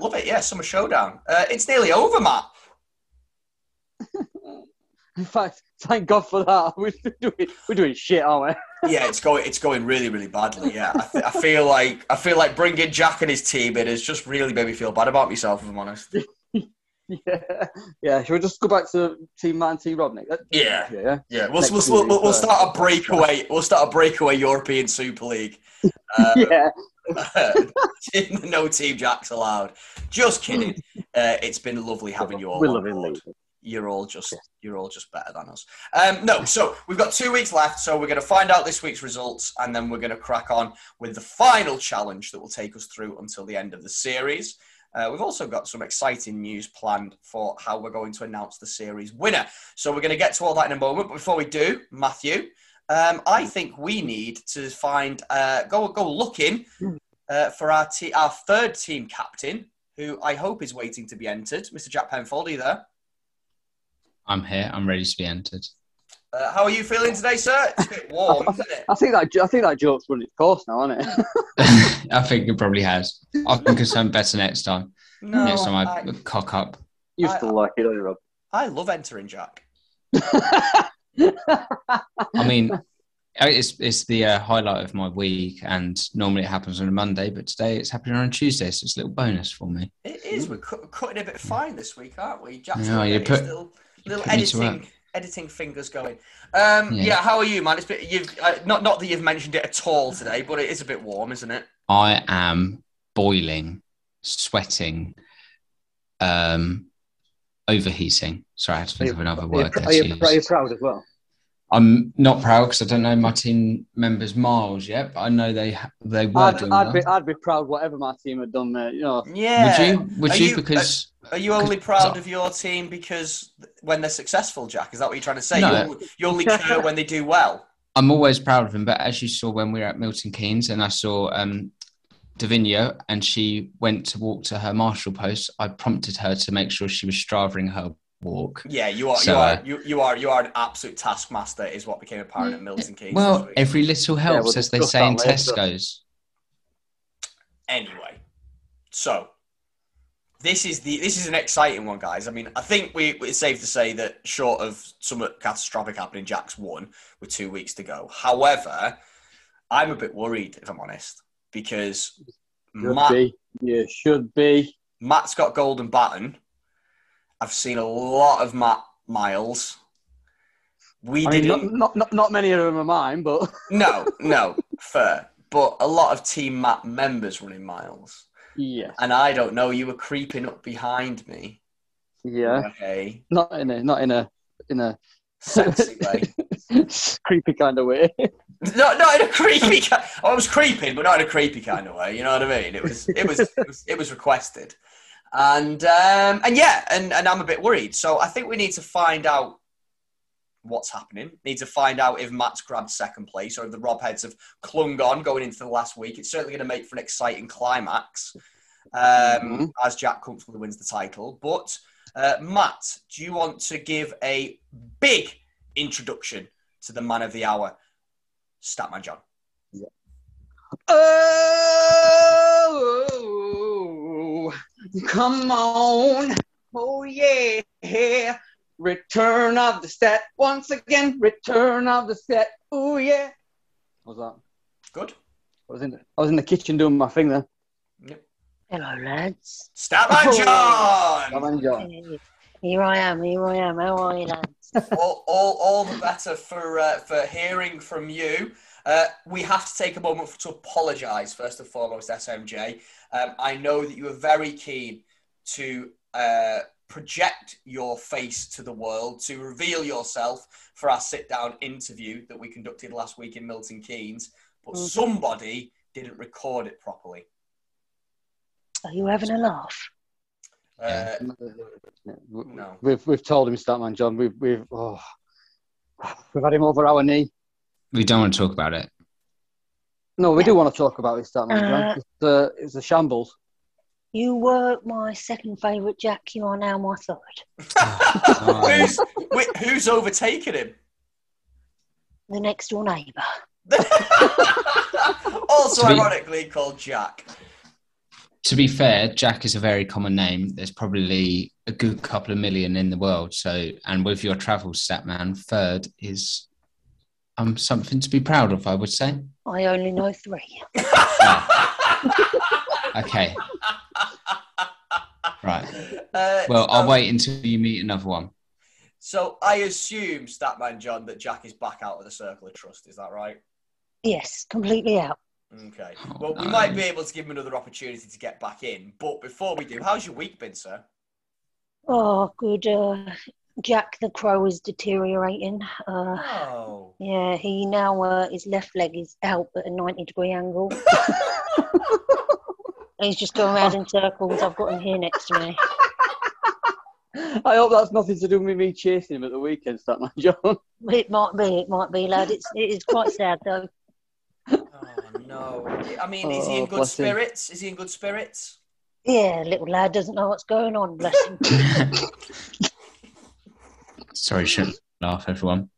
love it, yeah. Summer Showdown. Uh, it's nearly over, Matt. In fact, thank God for that. We're doing we're doing shit, aren't Yeah, it's going. It's going really, really badly. Yeah, I, th- I feel like I feel like bringing Jack and his team in has just really made me feel bad about myself. If I'm honest. yeah. Yeah. Should we just go back to Team Matt and Team Rodney? Uh, Yeah. Yeah. Yeah, we'll, we'll, we'll, we'll, start a breakaway. We'll start a breakaway European Super League. Uh, Yeah. no team jacks allowed. Just kidding. Uh, it's been lovely having you all. We love him, board. Lee. You're all just you're all just better than us. Um, no, so we've got two weeks left. So we're going to find out this week's results, and then we're going to crack on with the final challenge that will take us through until the end of the series. Uh, we've also got some exciting news planned for how we're going to announce the series winner. So we're going to get to all that in a moment. But before we do, Matthew, um, I think we need to find uh, go go looking uh, for our te- our third team captain, who I hope is waiting to be entered. Mr. Jack Penfold, are you there? I'm here. I'm ready to be entered. Uh, how are you feeling today, sir? It's a bit warm, isn't it? I think that I think that joke's run its course now, isn't it? I think it probably has. I think it's something better next time. No, next time I, I, cock up. you I- still like it, don't you, Rob? I love entering Jack. I mean, it's it's the uh, highlight of my week, and normally it happens on a Monday, but today it's happening on a Tuesday, so it's a little bonus for me. It is. We're cu- cutting a bit fine this week, aren't we? Jack's No, you put- little, little put me to editing editing fingers going. Um, yeah. Yeah. How are you, man? It's been, you've uh, not not that you've mentioned it at all today, but it is a bit warm, isn't it? I am boiling, sweating, um, overheating. Sorry, I had to think of another Are you, word. pr- are, you, are you proud as well? I'm not proud because I don't know my team members' miles yet, but I know they ha- they were I'd, doing I'd well. be I'd be proud whatever my team had done, there. You know, Yeah. Would you? Would Are you? you- Because Are you only proud of your team because when they're successful, Jack? Is that what you're trying to say? No. You, only, you only care when they do well. I'm always proud of him. But as you saw when we were at Milton Keynes, and I saw um, Davina, and she went to walk to her marshal post, I prompted her to make sure she was striving her walk. Yeah, you are. So, you are. uh, You, you are. You are an absolute taskmaster. Is what became apparent at Milton Keynes. Well, every little helps, we'll as they say in that later. Tesco's. anyway, so this is the this is an exciting one, guys. I mean, I think we it's safe to say that short of some catastrophic happening, Jack's won with two weeks to go. However, I'm a bit worried if I'm honest because should Matt be. You should be. Matt's got golden baton. I've seen a lot of Matt Miles. We I mean, didn't. not, not, not, not many of them are mine, but No, no, fair. But a lot of Team Matt members running miles. yeah, And I don't know, you were creeping up behind me. yeah. Okay. Not in a not in a in a Sexy way. creepy kind of way. No, not in a creepy. ki- I was creeping, but not in a creepy kind of way. You know what I mean? It was, it was, it was, it was requested, and um, and yeah, and and I'm a bit worried. So I think we need to find out what's happening. Need to find out if Matt's grabbed second place or if the Rob Heads have clung on going into the last week. It's certainly going to make for an exciting climax um, Mhm. as Jack comfortably wins the title. But uh, Matt, do you want to give a big introduction to the man of the hour, Statman John? Yeah. Oh, come on. Oh, yeah. Return of the set. Once again, return of the set. Oh, yeah. What was that? Good. I was in. I was in the kitchen doing my thing there. Hello, lads. Statman Oh. John! I'm enjoying. Hey, Here I am. Here I am. How are you, lads? all, all, all the better for uh, for hearing from you. Uh, we have to take a moment to apologise first and foremost, SMJ. Um, I know that you were very keen to uh, project your face to the world, to reveal yourself for our sit-down interview that we conducted last week in Milton Keynes, but Mhm. somebody didn't record it properly. Are you having a laugh? Uh, No. We've we've told him, Statman John. We've we've oh, we've had him over our knee. We don't want to talk about it. No, we do want to talk about this, Statman Uh, It's, uh, it's a shambles. You were my second favourite Jack. You are now my third. who's, wait, who's overtaken him? The next door neighbour. also be- ironically called Jack. To be fair, Jack is a very common name. There's probably a good couple of million in the world. So, and with your travel stat man, third is um something to be proud of. I would say. I only know three. Okay. Right. Uh, Well, I'll so- wait until you meet another one. So I assume, Statman John, that Jack is back out of the circle of trust. Is that right? Yes, completely out. Okay. Oh, Well, we might be able to give him another opportunity to get back in. But before we do, how's your week been, sir? Oh, good. Uh, Jack the Crow is deteriorating. Uh, Oh. yeah, he now uh, his left leg is out at a ninety degree angle. He's just going around in circles. I've got him here next to me. I hope that's nothing to do with me chasing him at the weekend, Statman John. It might be. It might be, lad. It's it is quite sad though. Oh no. I mean, is he in Oh, good him. spirits? Is he in good spirits? Yeah, little lad doesn't know what's going on. Bless him. Sorry, shouldn't laugh, everyone.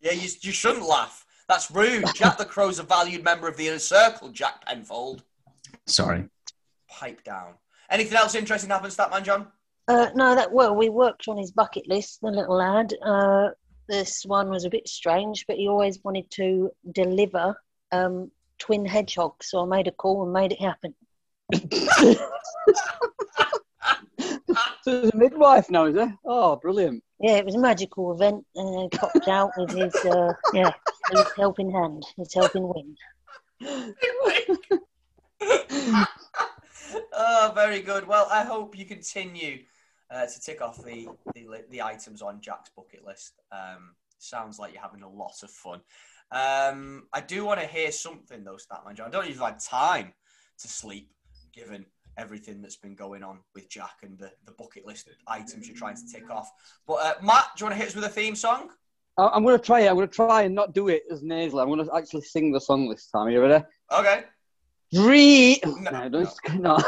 Yeah, you, you shouldn't laugh. That's rude. Jack the Crow's a valued member of the inner circle, Jack Penfold. Sorry. Pipe down. Anything else interesting happened, Statman John? Uh, no, that well, we worked on his bucket list, the little lad. Uh, this one was a bit strange, but he always wanted to deliver um, twin hedgehogs, so I made a call and made it happen. So he's a midwife now, is he? Oh, brilliant. Yeah, it was a magical event, and he popped out with his uh, yeah, his helping hand, his helping wing. oh, very good. Well, I hope you continue uh, to tick off the, the the items on Jack's bucket list. Um, sounds like you're having a lot of fun. Um, I do want to hear something though, Statman John. I don't even have time to sleep, given everything that's been going on with Jack and the, the bucket list items you're trying to tick off. But uh, Matt, do you want to hit us with a theme song? I- I'm going to try it. I'm going to try and not do it as nasally. I'm going to actually sing the song this time. Are you ready? Okay. Dream. No, No, don't. No.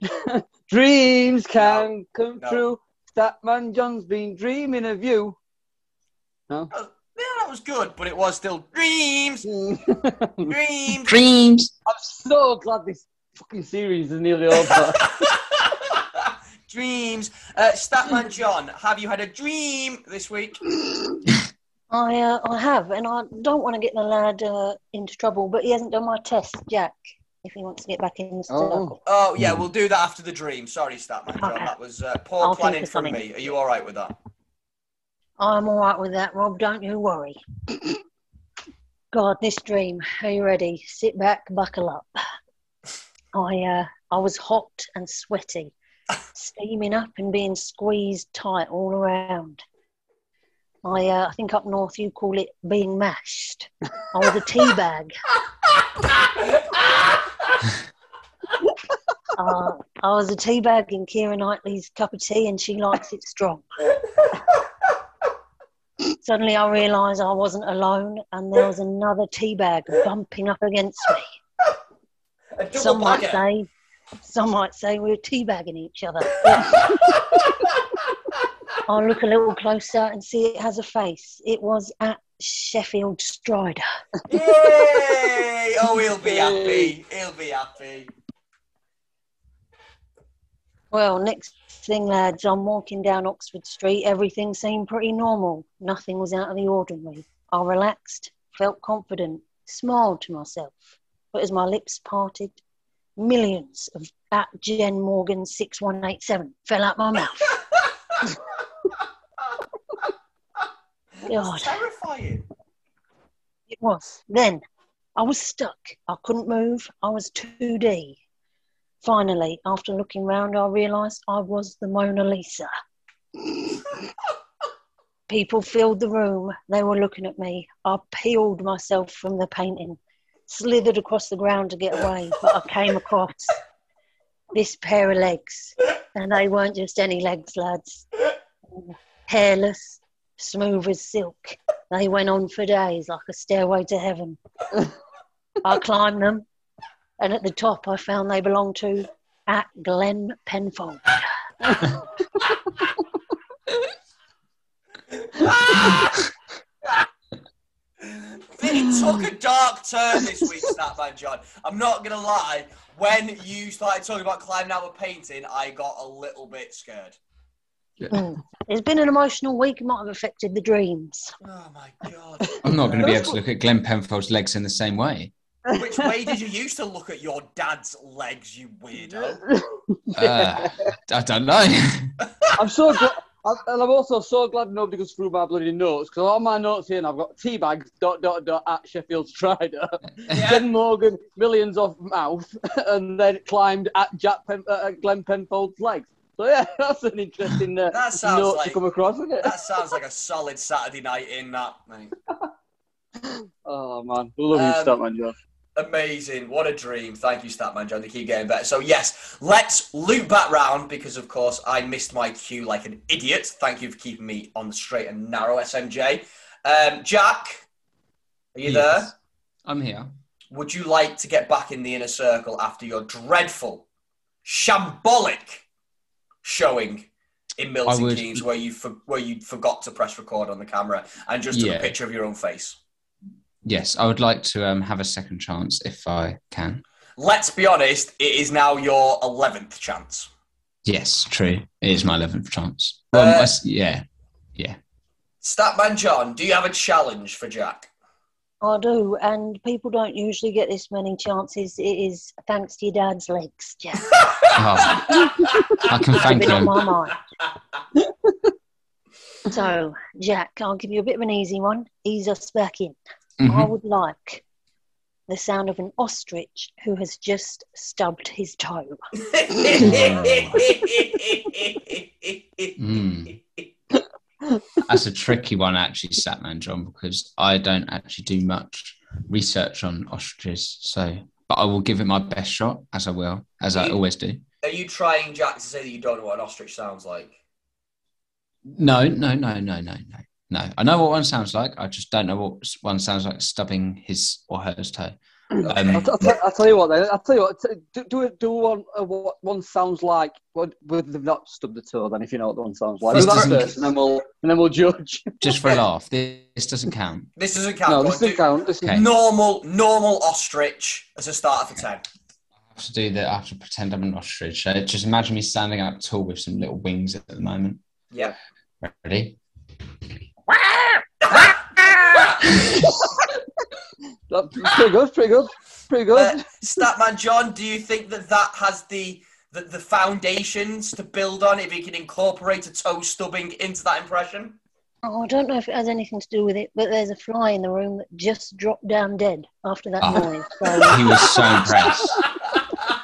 Dreams can come No. true. Statman John's been dreaming of you. No. Yeah, that was good, but it was still dreams, dreams, dreams. I'm dreams. Dreams. so glad this fucking series is nearly over. Dreams. Uh, Statman John, have you had a dream this week? I uh, I have, and I don't want to get the lad uh, into trouble, but he hasn't done my test, Jack. If he wants to get back in the Oh. circle. Oh, yeah, we'll do that after the dream. Sorry, Statman John. Okay. That was uh, poor I'll planning from me. Are you all right with that? I'm all right with that, Rob. Don't you worry. God, this dream. Are you ready? Sit back, buckle up. I uh, I was hot and sweaty steaming up and being squeezed tight all around. I, uh, I think up north you call it being mashed. I was a tea bag. Uh, I was a tea bag in Kira Knightley's cup of tea, and she likes it strong. Suddenly, I realised I wasn't alone, and there was another tea bag bumping up against me. A double Some might say, some might say we were teabagging each other. I'll look a little closer and see it has a face. It was at Sheffield Strider. Yay! Oh, he'll be happy. He'll be happy. Well, next thing, lads, I'm walking down Oxford Street. Everything seemed pretty normal. Nothing was out of the ordinary. I relaxed, felt confident, smiled to myself. But as my lips parted, millions of at Jen Morgan 6187 fell out my mouth. God. Terrifying. It was. Then I was stuck. I couldn't move. I was 2D. Finally, after looking round, I realised I was the Mona Lisa. People filled the room. They were looking at me. I peeled myself from the painting, slithered across the ground to get away, but I came across this pair of legs. And they weren't just any legs, lads. Hairless, smooth as silk. They went on for days like a stairway to heaven. I climbed them, and at the top, I found they belonged to at Glen Penfold. It took a dark turn this week, Statman John. I'm not gonna lie. When you started talking about climbing out of painting, I got a little bit scared. Mm. It's been an emotional week. It might have affected the dreams. Oh my god! I'm not going to be able to look at Glenn Penfold's legs in the same way. Which way did you used to look at your dad's legs, you weirdo? Uh, I don't know. I'm so glad. And I'm also so glad nobody goes through my bloody notes because all my notes here, and I've got tea bags dot dot dot at Sheffield Strider, Jen Morgan millions of mouth, and then climbed at Jack Pen, uh, at Glenn Penfold's legs. So yeah, that's an interesting uh, That note like- to come across, isn't it? That sounds like a solid Saturday night in that, mate. Oh man, we love you, Um, Statman John. Amazing. What a dream. Thank you, Statman John. They keep getting better. So, yes, let's loop back round because, of course, I missed my cue like an idiot. Thank you for keeping me on the straight and narrow, SMJ. Um, Jack, are you Yes. I'm here. Would you like to get back in the inner circle after your dreadful, shambolic showing in Milton Keynes where you, for, where you forgot to press record on the camera and just took a picture of your own face? Yes, I would like to um, have a second chance if I can. Let's be honest, it is now your 11th chance. Yes, true. It is my 11th chance. Well, Uh, I s- yeah, yeah. Statman John, do you have a challenge for Jack? I do, and people don't usually get this many chances. It is thanks to your dad's legs, Jack. Oh, I can thank been on him. my mind. so, Jack, I'll give you a bit of an easy one. Ease us back in. I Mhm. would like the sound of an ostrich who has just stubbed his toe. Mm. That's a tricky one, actually, Statman John, because I don't actually do much research on ostriches. So, but I will give it my best shot, as I will, as I always do. Are you trying, Jack, to say that you don't know what an ostrich sounds like? No, no, no, no, no, no, no. I know what one sounds like. I just don't know what one sounds like stubbing his or her toe. Um, I'll, t- I'll, t- I'll tell you what. Then I'll tell you what. t- Do do, do one uh, what one sounds like. What with they've not stubbed the toe. Then if you know what the one sounds like, do that first, and then we'll and then we'll judge. just for a laugh, this, this doesn't count. This doesn't count. no, this doesn't do- count. This is Okay. Normal, normal ostrich as a starter for 10. I have to do that. I have to pretend I'm an ostrich. So just imagine me standing up tall with some little wings at the moment. Yeah. Ready? that's pretty good. Pretty good. Pretty good. Uh, Statman John, do you think that that has the, the the foundations to build on if he can incorporate a toe stubbing into that impression? Oh, I don't know if it has anything to do with it, but there's a fly in the room that just dropped down dead after that Oh. noise. So He was so impressed.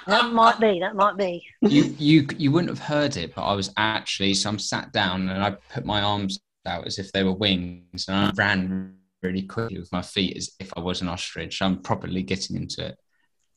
That might be. That might be. you you you wouldn't have heard it, but I was actually so I'm sat down and I put my arms out as if they were wings, and I ran really quickly with my feet as if I was an ostrich. I'm properly getting into it.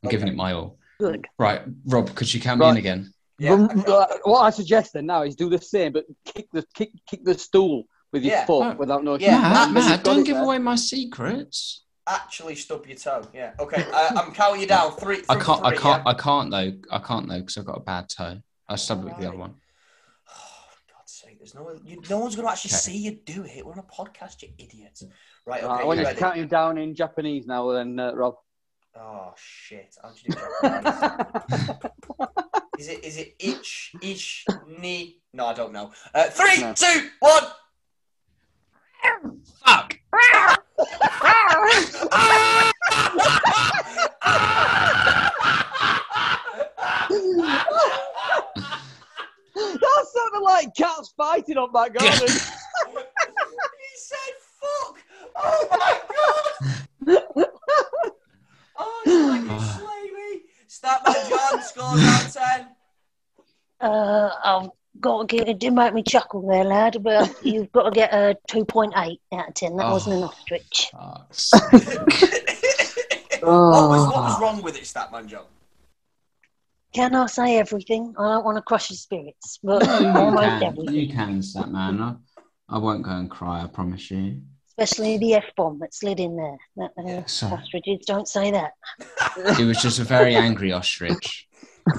I'm giving it my all. Good. Right, Rob, could you count me in again? Yeah, Run- I uh, what I suggest then now is do the same, but kick the kick kick the stool with your Yeah. foot Oh. without no. Yeah, Matt, that- Matt, don't give there. away my secrets. actually stub your toe. Yeah. Okay. I, I'm counting you down. Three. I can't. I can't. yeah? I can't though. I can't though because I've got a bad toe. I stubbed it with the other one. Oh, for God's sake! There's no. You, no one's going to actually Okay. see you do it. We're on a podcast, you idiots. Right. Right, Okay. I want you you to count him down in Japanese now, then, uh, Rob. Oh shit! How'd you do that? is it? Is it ich ish ni? No, I don't know. Uh, three, No. two, one. Fuck. that sounded like cats fighting on that garden. he said fuck! Oh my god! oh, it's like you slay me! Statman John, score round 10. Uh, I've got to get. It did make me chuckle there, lad. But you've got to get a two point eight out of ten. That wasn't Oh. an ostrich. Fuck's what, was, what Oh. was wrong with it, Statman John? Can I say everything? I don't want to crush your spirits, but you almost can. everything. You can, that man. I, I won't go and cry. I promise you. Especially the f bomb that slid in there. That, uh, Yeah, sorry. ostriches don't say that. It was just a very angry ostrich.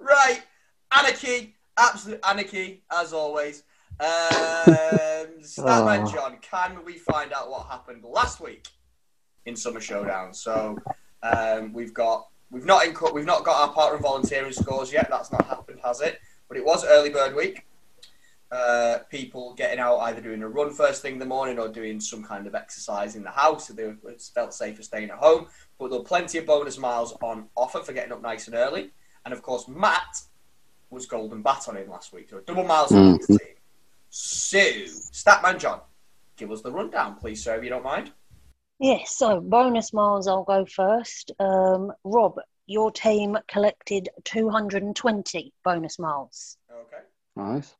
Right, anarchy, absolute anarchy, as always. Um, Statman Oh. John, can we find out what happened last week in Summer Showdown? So um, we've got we've not inc- we've not got our partner volunteering scores yet. That's not happened, has it? But it was early bird week. Uh, people getting out either doing a run first thing in the morning or doing some kind of exercise in the house. So they felt safer staying at home. But there were plenty of bonus miles on offer for getting up nice and early. And of course, Matt was golden bat on him last week. So a double miles on his team. So, Statman John, give us the rundown, please, sir, if you don't mind. Yes, so bonus miles, I'll go first. Um, Rob, your team collected 220 bonus miles. Okay. Nice.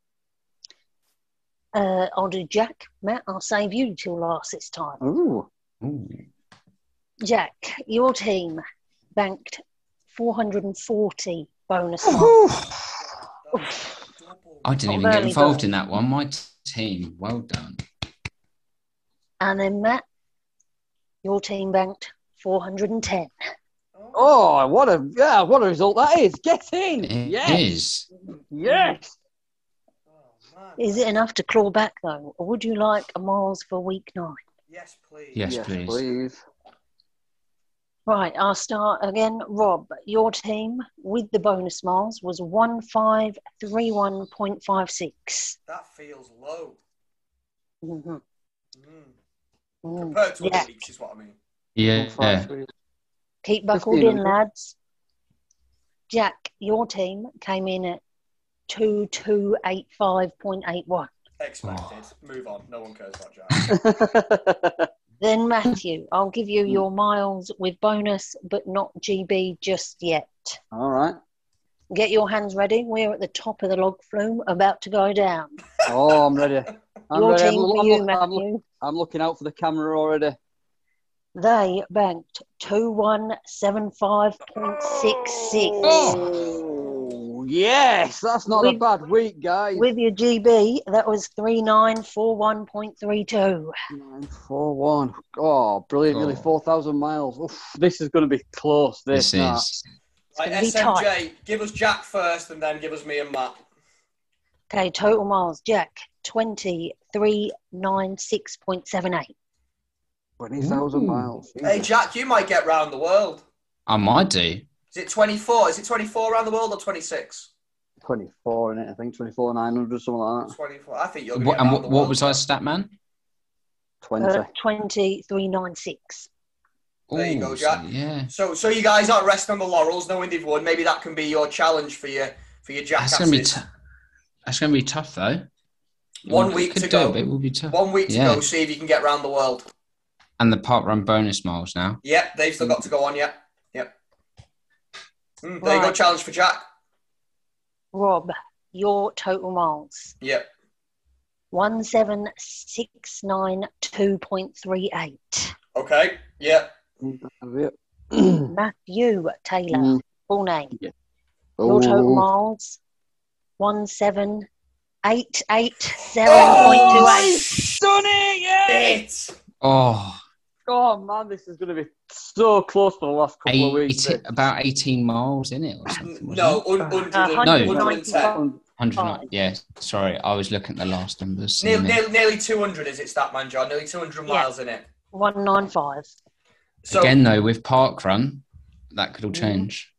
Uh, I'll do Jack. Matt, I'll save you till last this time. Ooh. Ooh. Jack, your team banked 440 bonus miles. I didn't even get involved bird. in that one. My t- team, well done. And then Matt, your team banked 410. Oh, what a yeah, what a result that is. Get in. It yes. is. Yes. Oh. Is it enough to claw back though, or would you like a miles for week nine? Yes, please. Yes, please. please. Right, I'll start again. Rob, your team with the bonus miles was 1531.56. That feels low. Mm-hmm. Mm. Compared to Yeah. other weeks, is what I mean. Yeah. Five, three. Keep buckled in, lads. Jack, your team came in at 2285.81. Expected. Move on. No one cares about Jack. Then, Matthew, I'll give you your miles with bonus, but not GB just yet. All right. Get your hands ready. We're at the top of the log flume, about to go down. Oh, I'm ready. I'm your ready. I'm, team look- I'm you, look- I'm Matthew. I'm looking out for the camera already. They banked 2175.66. Oh, yes. That's not a bad week, guys. With your GB, that was 3941.32. Nine, four, one. Oh, brilliant. Nearly Oh. 4,000 miles. Oof, this is going to be close, this. This is. Right, gonna SMJ, give us Jack first and then give us me and Matt. Okay, total miles. Jack, 2396.78. 20,000 Ooh. miles. Hey, Jack, you might get round the world. I might do. Is it 24? Is it 24 around the world or 26? 24 in it, I think. 24, 900, something like that. 24. I think you're going to What, get and what, the what world. was I, Statman? 20. Uh, 2396. There you go, Ooh, Jack. so, yeah. So, so you guys aren't resting on the laurels, knowing they've won. Maybe that can be your challenge for your for your That's gonna be. T- that's gonna be tough though. One We week could to go. it, it will be tough. One week to Yeah. go. See if you can get around the world. And the park run bonus miles now. Yep, they've still got to go on. Yep, yep. Mm, there you go, challenge for Jack. Rob, your total miles. Yep. 17692.38. Okay. Yep. Matthew Taylor, Mm. full name. Yeah. Your total Oh, miles, 17887.28. Oh, done it! Oh, Oh man, this is going to be so close for the last couple of weeks. 80, about 18 miles in it or something. No, it? un- Uh, 100 No. 110. 100, yeah, sorry, I was looking at the last numbers. Nearly, and nearly, nearly 200 is it, Statman John? Nearly 200 Yeah. miles in it. 195. So, Again, though, with Park Run, that could all change.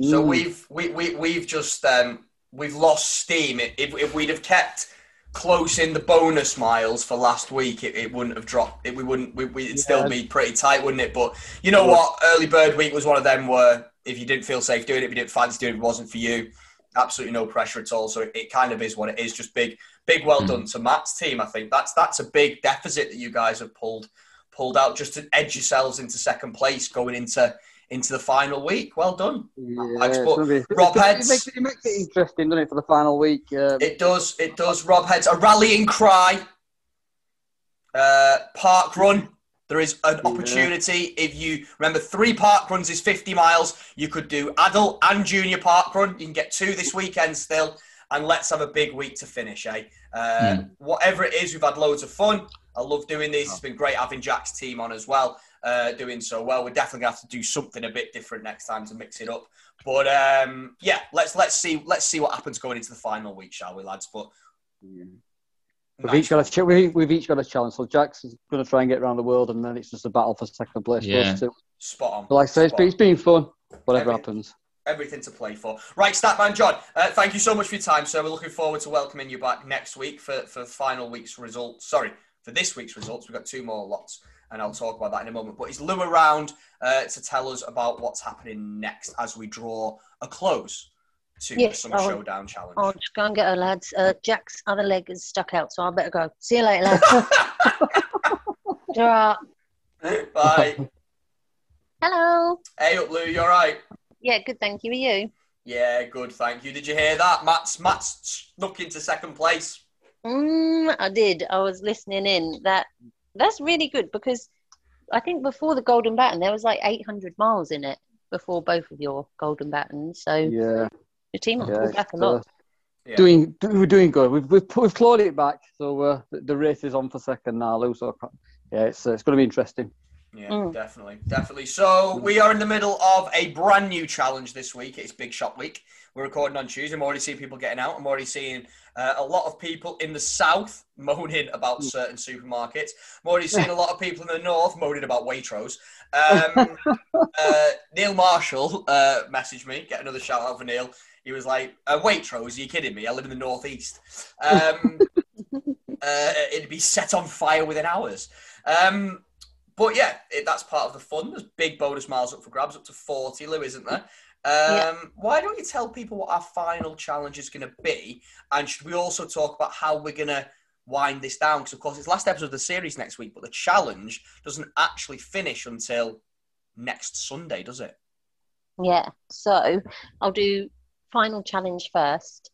so Mm. we've we, we we've just um we've lost steam. If, if we'd have kept close in the bonus miles for last week, it, it wouldn't have dropped. It, we wouldn't. We, we, it'd still be pretty tight, wouldn't it? But you know what? Early bird week was one of them where if you didn't feel safe doing it, if you didn't fancy doing it, it wasn't for you. Absolutely no pressure at all. So it, it kind of is what it is. Just big, big well Mm. done to Matt's team. I think that's that's a big deficit that you guys have pulled pulled out just to edge yourselves into second place going into into the final week. Well done. Yeah, Max, but be- Rob it, Heads- It makes, it makes it interesting, doesn't it, for the final week? Um, It does. It does. Rob Heads a rallying cry. Uh, park run. There is an Yeah. opportunity. If you remember, three park runs is 50 miles. You could do adult and junior park run. You can get two this weekend still. And let's have a big week to finish, eh? Uh, Whatever it is, we've had loads of fun. I love doing these. It's been great having Jack's team on as well, uh, doing so well. We're definitely gonna have to do something a bit different next time to mix it up. But um, yeah, let's let's see let's see what happens going into the final week, shall we, lads? But We've each got a ch- we, we've each got a challenge. So Jack's going to try and get around the world, and then it's just a battle for second place. Yeah. us two. spot on. But like I say, it's Spot been, it's been fun. Whatever Every- happens. everything to play for. Right, Statman John, uh, thank you so much for your time, sir. We're looking forward to welcoming you back next week for, for final week's results. Sorry, for this week's results. We've got two more lots, and I'll talk about that in a moment. But is Lou around uh, to tell us about what's happening next as we draw a close to Yes, the Summer I'll- Showdown Challenge? I'll just go and get her, lads. Uh, Jack's other leg is stuck out, so I better go. See you later, lads. Ta-ra. Bye. Hello. hey up, Lou, you all right? Yeah, good, thank you. Are you? Yeah, good, thank you. Did you hear that? Matt's, Matt's snuck into second place. Mm, I did. I was listening in. That that's really good because I think before the Golden Baton there was like 800 miles in it before both of your Golden Batons. So Yeah, your team has yeah. pulled back a it's, lot. uh, Yeah. Doing, we're doing good. We've we've, we've clawed it back. So uh, the, the race is on for second now, Lou. So yeah, it's uh, it's going to be interesting. Yeah, Mm. definitely, definitely. So we are in the middle of a brand new challenge this week. It's Big Shop Week. We're recording on Tuesday. I'm already seeing people getting out. I'm already seeing uh, a lot of people in the south moaning about certain supermarkets. I'm already seeing a lot of people in the north moaning about Waitrose. Um, uh, Neil Marshall uh, messaged me. Get another shout out for Neil. He was like, uh, "Waitrose? Are you kidding me? I live in the northeast. Um, uh, it'd be set on fire within hours." Um, but yeah, it, that's part of the fun. There's big bonus miles up for grabs, up to 40, Lou, isn't there? Um, Yeah. Why don't you tell people what our final challenge is going to be? And should we also talk about how we're going to wind this down? Because, of course, it's last episode of the series next week, but the challenge doesn't actually finish until next Sunday, does it? Yeah. So I'll do final challenge first.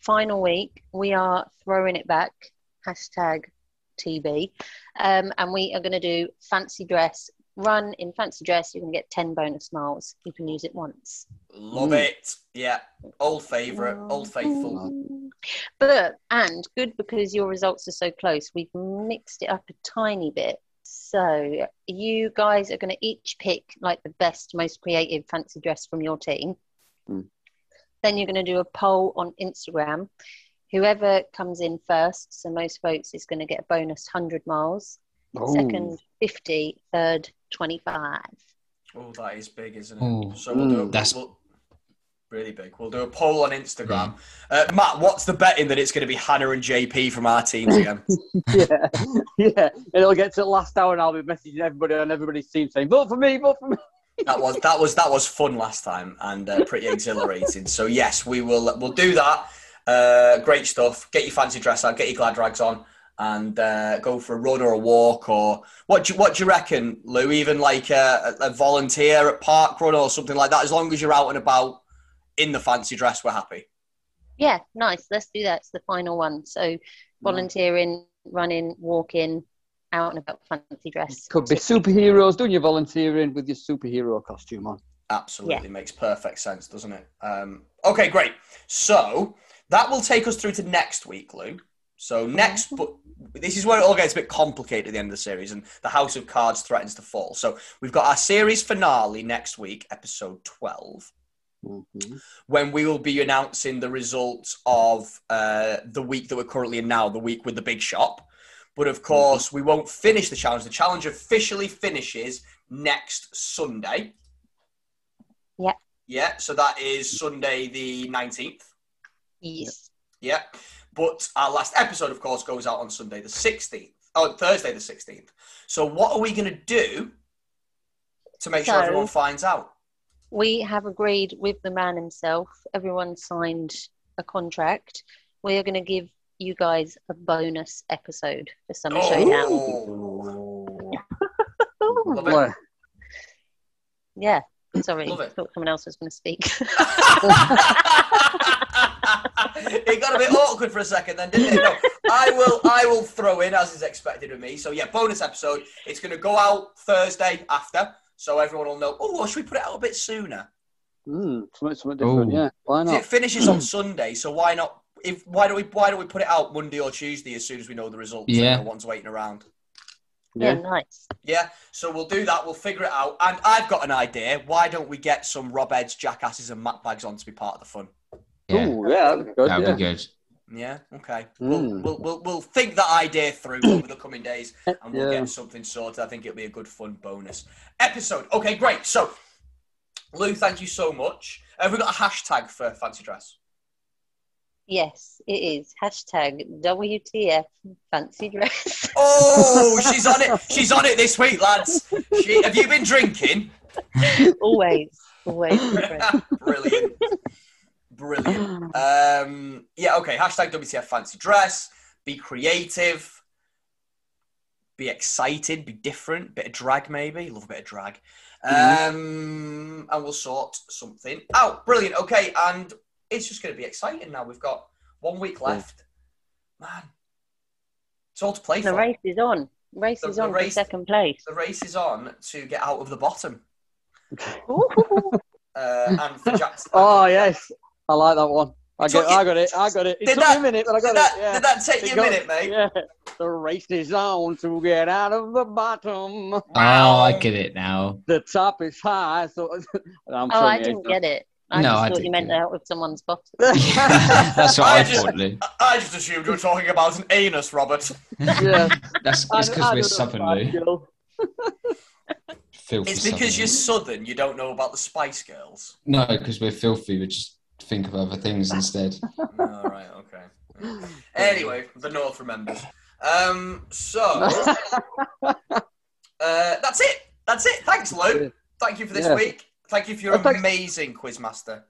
Final week, we are throwing it back. Hashtag TB. Um, and we are going to do fancy dress. Run in fancy dress, you can get 10 bonus miles. You can use it once. Love Mm. it. Yeah. Old favourite, old faithful. But, and good because your results are so close, we've mixed it up a tiny bit. So you guys are going to each pick like the best, most creative fancy dress from your team. Mm. Then you're going to do a poll on Instagram. Whoever comes in first, so most votes, is going to get a bonus 100 miles. Oh. Second, 50. Third, 25. Oh, that is big, isn't it? Oh, so we'll do a, That's- we'll- really big. We'll do a poll on Instagram. Uh, Matt, what's the betting that it's going to be Hannah and JP from our teams again? yeah, yeah. It'll get to the last hour, and I'll be messaging everybody on everybody's team saying, "Vote for me, vote for me." that was that was that was fun last time and uh, pretty exhilarating. So yes, we will we'll do that. Uh, great stuff. Get your fancy dress out. Get your glad rags on. And uh, go for a run or a walk or what? Do you, what do you reckon, Lou? Even like a, a volunteer at park run or something like that. As long as you're out and about in the fancy dress, we're happy. Yeah, nice. Let's do that. It's the final one. So volunteering, running, walking, out and about fancy dress. Could be superheroes doing your volunteering with your superhero costume on. Absolutely makes perfect sense, doesn't it? Um, okay, great. So that will take us through to next week, Lou. So next, but this is where it all gets a bit complicated at the end of the series, and the House of Cards threatens to fall. So we've got our series finale next week, episode twelve, Mhm. when we will be announcing the results of uh, the week that we're currently in now, the week with the big shop. But of course, we won't finish the challenge. The challenge officially finishes next Sunday. Yeah. Yeah, so that is Sunday the 19th. Yes. Yeah. But our last episode, of course, goes out on Sunday the 16th. Oh, Thursday the 16th. So what are we going to do to make sure everyone finds out? We have agreed with the man himself. Everyone signed a contract. We are going to give you guys a bonus episode for Summer oh. Showdown. Oh. Love it. Yeah. Sorry, Love I thought someone else was going to speak. it got a bit awkward for a second then, didn't it? No, I will I will throw in as is expected of me. So yeah, bonus episode. It's gonna go out Thursday after, so everyone will know, oh, well, should we put it out a bit sooner? mm, something, something different. Ooh. Yeah, why 'Cause not? It finishes on Sunday, so why not if why don't we why don't we put it out Monday or Tuesday as soon as we know the results Yeah. and no one's waiting around? yeah, Yeah. nice. Yeah, so we'll do that. We'll figure it out. And I've got an idea. Why don't we get some Rob Eds, jackasses, and Matt Bags on to be part of the fun? Yeah, Ooh, yeah, that'd be good. that'd yeah. be good. Yeah. Okay. Mm. We'll, we'll we'll we'll think that idea through over the coming days, and we'll Yeah. get something sorted. I think it'll be a good fun bonus episode. Okay, great. So, Lou, thank you so much. Have we got a hashtag for fancy dress? Yes, it is. Hashtag WTF fancy dress. Oh, she's on it. She's on it this week, lads. She, have you been drinking? always, always. Brilliant. Brilliant. Um, yeah, okay. Hashtag WTF fancy dress. Be creative. Be excited. Be different. Bit of drag, maybe. Love a bit of drag. Um, and we'll sort something out. Brilliant. Okay, and it's just going to be exciting now. We've got one week left. Man, it's all to play The for. race is on. Race The- is the on race- for second place. The race is on to get out of the bottom. Uh, and for Jackson. Oh yes, I like that one. I It took got, you- I got it. I got it. It Did took that- me a minute, but I got Did that, it. Yeah. did that take It you a minute, mate? Yeah. The race is on to get out of the bottom. Oh, I get it now. The top is high. So I'm Oh, I didn't get it. I No, just I thought you meant get it. out with someone's bottom. That's what I I, just- thought, Lou. I just assumed you were talking about an anus, Robert. yeah. That's it's because we're don't know southern, Lou. Filthy It's because you're southern. southern, you don't know about the Spice Girls. No, because we're filthy. we're just think of other things instead. All right, okay. Anyway, the North remembers. Um, so uh, that's it. That's it. Thanks, Lou. Thank you for this Yeah. week. Thank you for your thanks. amazing quizmaster.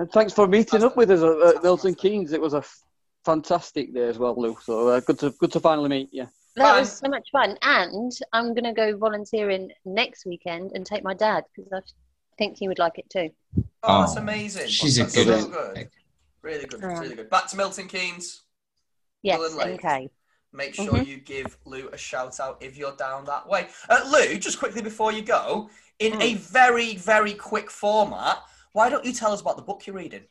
And thanks for meeting up with us at, at Milton Keynes. It was a f- fantastic day as well, Lou. So uh, good to good to finally meet you. That Fine. was so much fun. And I'm going to go volunteering next weekend and take my dad because I think he would like it too. Oh, that's Oh, amazing. she's a good so good. Really good. Alright. Really good. Back to Milton Keynes. Yes, Willen Lake. okay. Make sure Mhm. you give Lou a shout out if you're down that way. Uh, Lou, just quickly before you go, in Hmm. a very, very quick format, why don't you tell us about the book you're reading?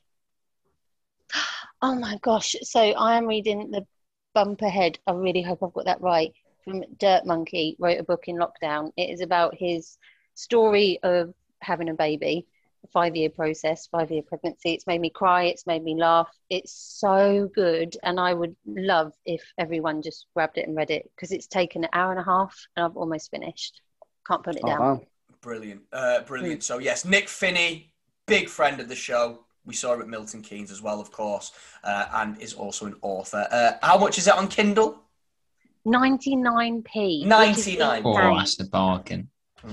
Oh my gosh. So I am reading The Bump Ahead. I really hope I've got that right. From Dirt Monkey, wrote a book in lockdown. It is about his story of having a baby, a five year process, five year pregnancy. It's made me cry. It's made me laugh. It's so good. And I would love if everyone just grabbed it and read it because it's taken an hour and a half and I've almost finished. Can't put it Oh, down. wow. Brilliant. Uh, brilliant. So, yes, Nick Finney, big friend of the show. We saw him at Milton Keynes as well, of course, uh, and is also an author. Uh, how much is it on Kindle? 99p. 99p. Oh, that's a bargain.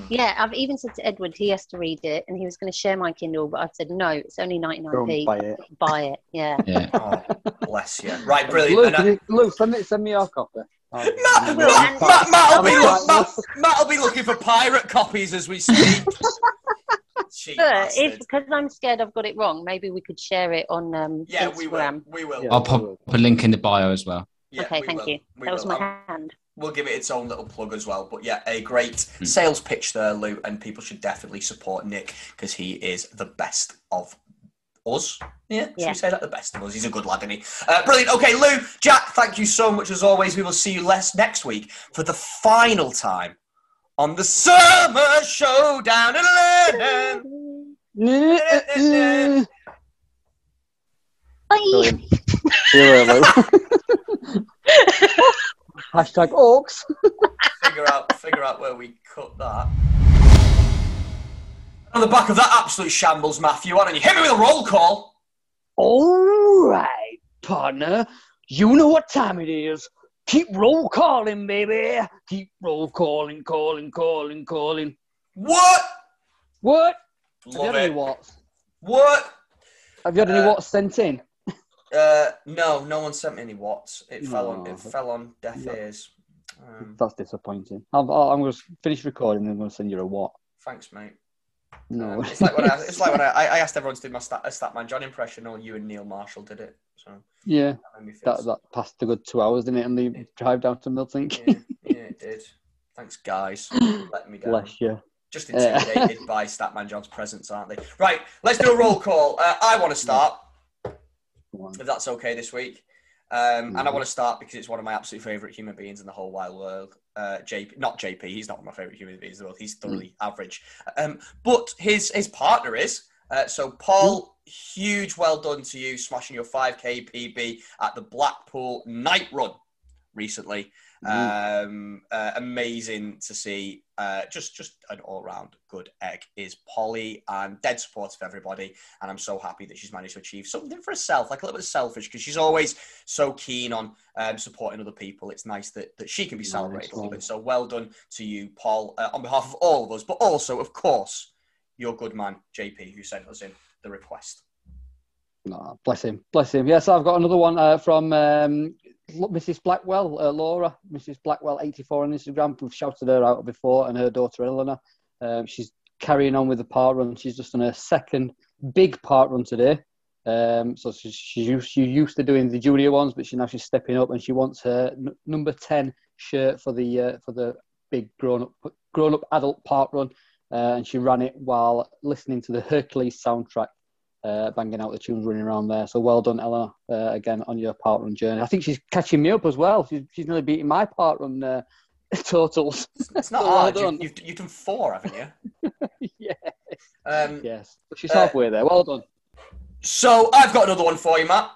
Yeah, I've even said to Edward he has to read it, and he was going to share my Kindle, but I've said no. It's only ninety nine p. buy it. Buy it. Yeah. Yeah. Oh, bless you. Right, brilliant. Lou, And, can you, Lou, send me, send me your copy. Oh, Matt, Well, Matt, and- Matt, Matt, will be, look. Matt, Matt will be looking for pirate copies as we speak. Cheap But if because I'm scared I've got it wrong, maybe we could share it on um, yeah, we will. We will. Yeah. I'll pop a link in the bio as well. Yeah, okay, we thank will. you. We that was will. my Um, hand. We'll give it its own little plug as well. But yeah, a great Hmm. sales pitch there, Lou, and people should definitely support Nick because he is the best of us. Yeah, should Yeah. we say that? The best of us. He's a good lad, isn't he? Uh, brilliant. Okay, Lou, Jack, thank you so much as always. We will see you less next week for the final time on the Summer Showdown in London. Bye. Brilliant. See you later, Lou. Hashtag Oaks. figure out figure out where we cut that. On the back of that absolute shambles, Matthew, why don't you hit me with a roll call? All right, partner. You know what time it is. Keep roll calling, baby. Keep roll calling, calling, calling, calling. What? What? Have you had any it. what's? What? Have you had any Uh, what's sent in? Uh, no, no one sent me any watts. It fell on. It fell on deaf No. ears. Um, That's disappointing. I'm, I'm going to finish recording and I'm going to send you a what. thanks, mate. No. Um, it's like when I, it's like when I, I asked everyone to do my stat, a Statman John impression, or you and Neil Marshall did it. So yeah, that made me feel. that, that passed a good two hours, didn't it? And the drive down to Milton yeah, yeah, it did. Thanks, guys. Let me down. Bless you. Just Yeah. intimidated by Statman John's presence, aren't they? Right, let's do a roll call. Uh, I want to start, If that's okay this week. Um, And I Mhm. want to start because it's one of my absolute favourite human beings in the whole wide world. Uh, JP, not JP, he's not one of my favourite human beings in the world. He's thoroughly average. Um, but his his partner is. Uh, so, Paul, huge well done to you, smashing your 5K PB at the Blackpool Night Run recently. Um, uh, amazing to see. Uh, just just an all round good egg is Polly and dead supportive of everybody. And I'm so happy that she's managed to achieve something for herself, like a little bit selfish, because she's always so keen on um, supporting other people. It's nice that, that she can be Nice celebrated a little bit. So well done to you, Paul, uh, on behalf of all of us, but also, of course, your good man, JP, who sent us in the request. No, bless him, bless him. Yes, I've got another one uh, from um, Mrs. Blackwell, uh, Laura, Mrs. Blackwell, 84 on Instagram. We've shouted her out before, and her daughter Eleanor. Um, she's carrying on with the park run. She's just on her second big park run today. Um, so she's, she, used, she used to doing the junior ones, but she now she's stepping up, and she wants her n- number 10 shirt for the uh, for the big grown up grown up adult park run. Uh, and she ran it while listening to the Hercules soundtrack uh, banging out the tunes running around there. So well done, Eleanor, uh, again on your park run journey. I think she's catching me up as well. She's, she's nearly beating my park run uh, totals. It's not Well hard. done. You've, you've, you've done four, haven't you? yeah. Um, Yes. She's Uh, halfway there. Well done. So I've got another one for you, Matt.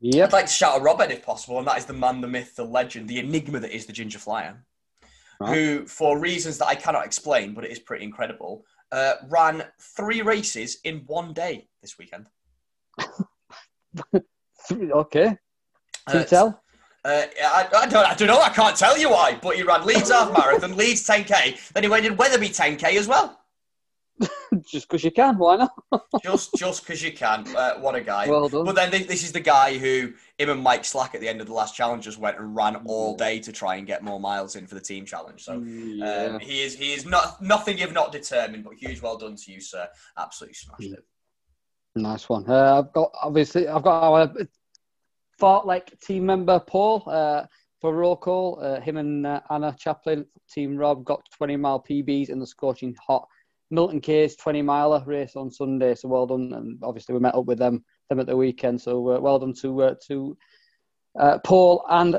Yeah. I'd like to shout out Robin if possible, and that is the man, the myth, the legend, the enigma that is the Ginger Flyer, Right. who, for reasons that I cannot explain, but it is pretty incredible, uh, ran three races in one day this weekend. Three- Okay. Can Uh, you tell? Uh, I, I, don't, I don't know. I can't tell you why, but he ran Leeds half marathon, Leeds 10k, then he went in Wetherby 10k as well. Just because you can. Why not? Just, just because you can. Uh, what a guy! Well done. But then thi- this is the guy who him and Mike Slack at the end of the last challenge just went and ran all day to try and get more miles in for the team challenge. So yeah. um, he is he is not nothing if not determined, but huge well done to you, sir. Absolutely smashed it. Nice one. Uh, I've got obviously I've got our Fartlek team member Paul uh, for roll call. Uh, him and uh, Anna Chaplin, Team Rob, got 20 mile PBs in the scorching hot Milton Keynes 20 miler race on Sunday. So well done. And obviously we met up with them them at the weekend. So uh, well done to uh, to uh, Paul and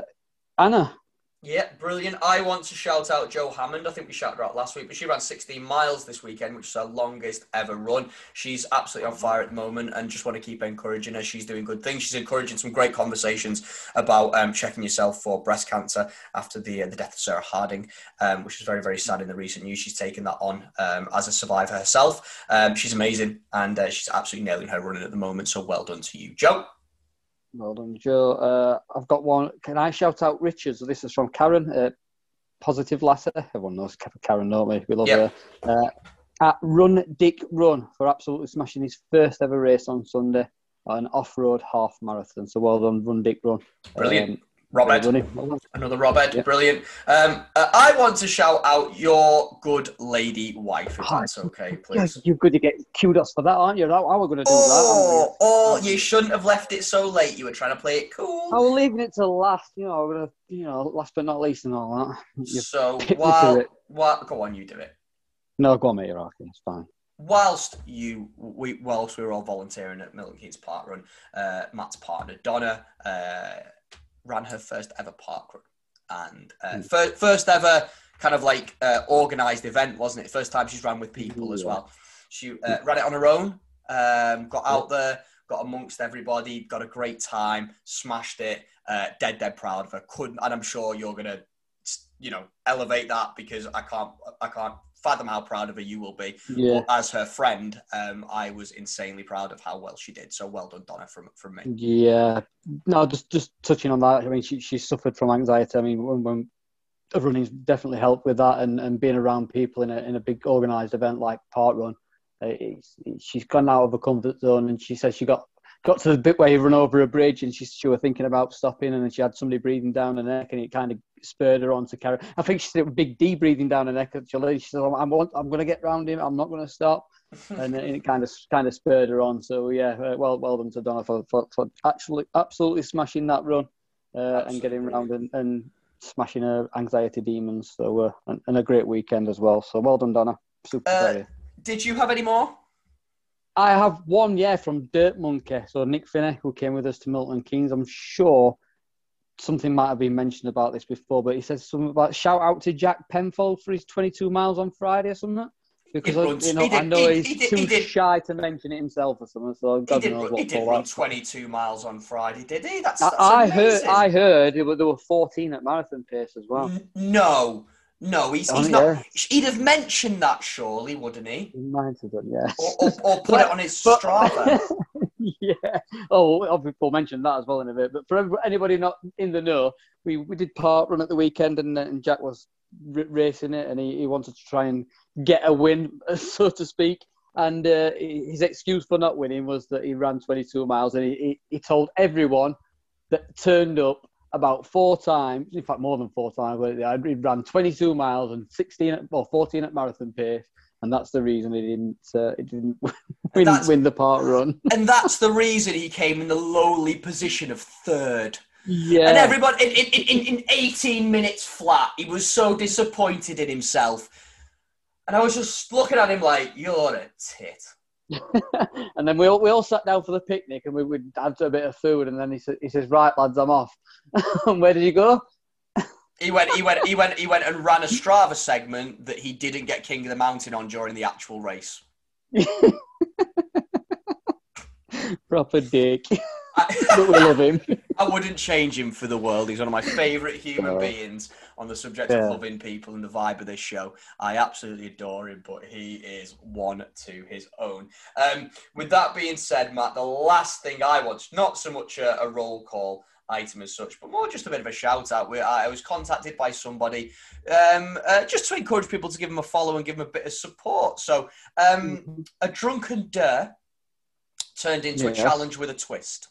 Anna. Yeah, brilliant. I want to shout out Joe Hammond. I think we shouted her out last week, but she ran 16 miles this weekend, which is her longest ever run. She's absolutely on fire at the moment and just want to keep encouraging her. She's doing good things. She's encouraging some great conversations about um, checking yourself for breast cancer after the uh, the death of Sarah Harding, um, which is very, very sad in the recent news. She's taken that on um, as a survivor herself. Um, she's amazing and uh, she's absolutely nailing her running at the moment. So well done to you, Joe. Well done, Joe. Uh, I've got one. Can I shout out Richard? So this is from Karen. Uh, Positive Lasser. Everyone knows Karen, don't we? We love Yep. her. Uh, at Run Dick Run for absolutely smashing his first ever race on Sunday, on an off-road half marathon. So well done, Run Dick Run. Brilliant. Um, Robert. well done him. Well. Another Robert, Yeah. brilliant. Um, uh, I want to shout out your good lady wife, if that's okay, please. you're good to get kudos for that, aren't you? How, how are we going to do that? Oh, oh, you shouldn't have left it so late. You were trying to play it cool. I was leaving it till last, you know, gonna, you know, last but not least and all that. You- So while, while, go on, you do it. No, go on, mate, you're okay, it's fine. Whilst you, we, whilst we were all volunteering at Milton Keynes Park Run, uh, Matt's partner Donna uh, ran her first ever park run, and uh, Mm. fir- first ever kind of like uh, organised event, wasn't it? First time she's ran with people as well. She uh, ran it on her own, um, got out there, got amongst everybody, got a great time, smashed it. Uh, dead, dead proud of her. Couldn't, and I'm sure you're gonna, you know, elevate that because I can't, I can't fathom how proud of her you will be. Yeah, But as her friend, um, I was insanely proud of how well she did. So well done, Donna, from from me. yeah. No, just just touching on that. I mean, she she suffered from anxiety. I mean, when, when running's definitely helped with that, and, and being around people in a in a big organised event like Park Run, uh, it's, it's- she's gone out of her comfort zone, and she says she got got to the bit where you run over a bridge, and she she were thinking about stopping, and then she had somebody breathing down her neck, and it kind of spurred her on to carry. I think she said it was Big D breathing down her neck. Actually, she said, "I'm I'm, going to get round him. I'm not going to stop." and it it kind of kind of spurred her on. So yeah, uh, well well done to Donna for, for, for actually absolutely smashing that run uh, and getting round and, and smashing her anxiety demons. So uh, and, and a great weekend as well. So well done, Donna. Super Uh, proud of you. Did you have any more? I have one, yeah, from Dirt Monkey. So Nick Finney, who came with us to Milton Keynes. I'm sure something might have been mentioned about this before, but he says something about shout out to Jack Penfold for his 22 miles on Friday or something. Because I, runs- you know, did- I know he- he's he did- too he shy to mention it himself or something. So He did, knows run, what he did run 22 miles on Friday, did he? That's, I, that's I heard. I heard there were, there were 14 at marathon pace as well. No, no, he's, he's not. yeah. He'd have mentioned that, surely, wouldn't he? He might have done, yes. Or, or, or put it on his But- Strava. yeah. Oh, we'll mention that as well in a bit. But for anybody not in the know, we, we did park run at the weekend, and, and Jack was r- racing it, and he, he wanted to try and get a win, so to speak. And uh, his excuse for not winning was that he ran 22 miles, and he, he, he told everyone that turned up about four times, in fact more than four times. but He ran 22 miles and 16 at, or 14 at marathon pace, and that's the reason he didn't uh, he didn't win, win the park run. and that's the reason he came in the lowly position of third. Yeah. And everybody, in, in, in, in 18 minutes flat, he was so disappointed in himself. And I was just looking at him like, you're a tit. and then we all, we all sat down for the picnic and we would had a bit of food and then he, sa- he says, right lads, I'm off. and where did you go? He went, he went, he went, he went and ran a Strava segment that he didn't get King of the Mountain on during the actual race. Proper dick. I, but we love him. I wouldn't change him for the world. He's one of my favourite human beings on the subject Yeah. of loving people and the vibe of this show. I absolutely adore him, but he is one to his own. Um, with that being said, Matt, the last thing I want, not so much a, a roll call item as such, but more just a bit of a shout out. We, I was contacted by somebody um, uh, just to encourage people to give him a follow and give him a bit of support. So, um, a drunken Durr turned into a challenge with a twist.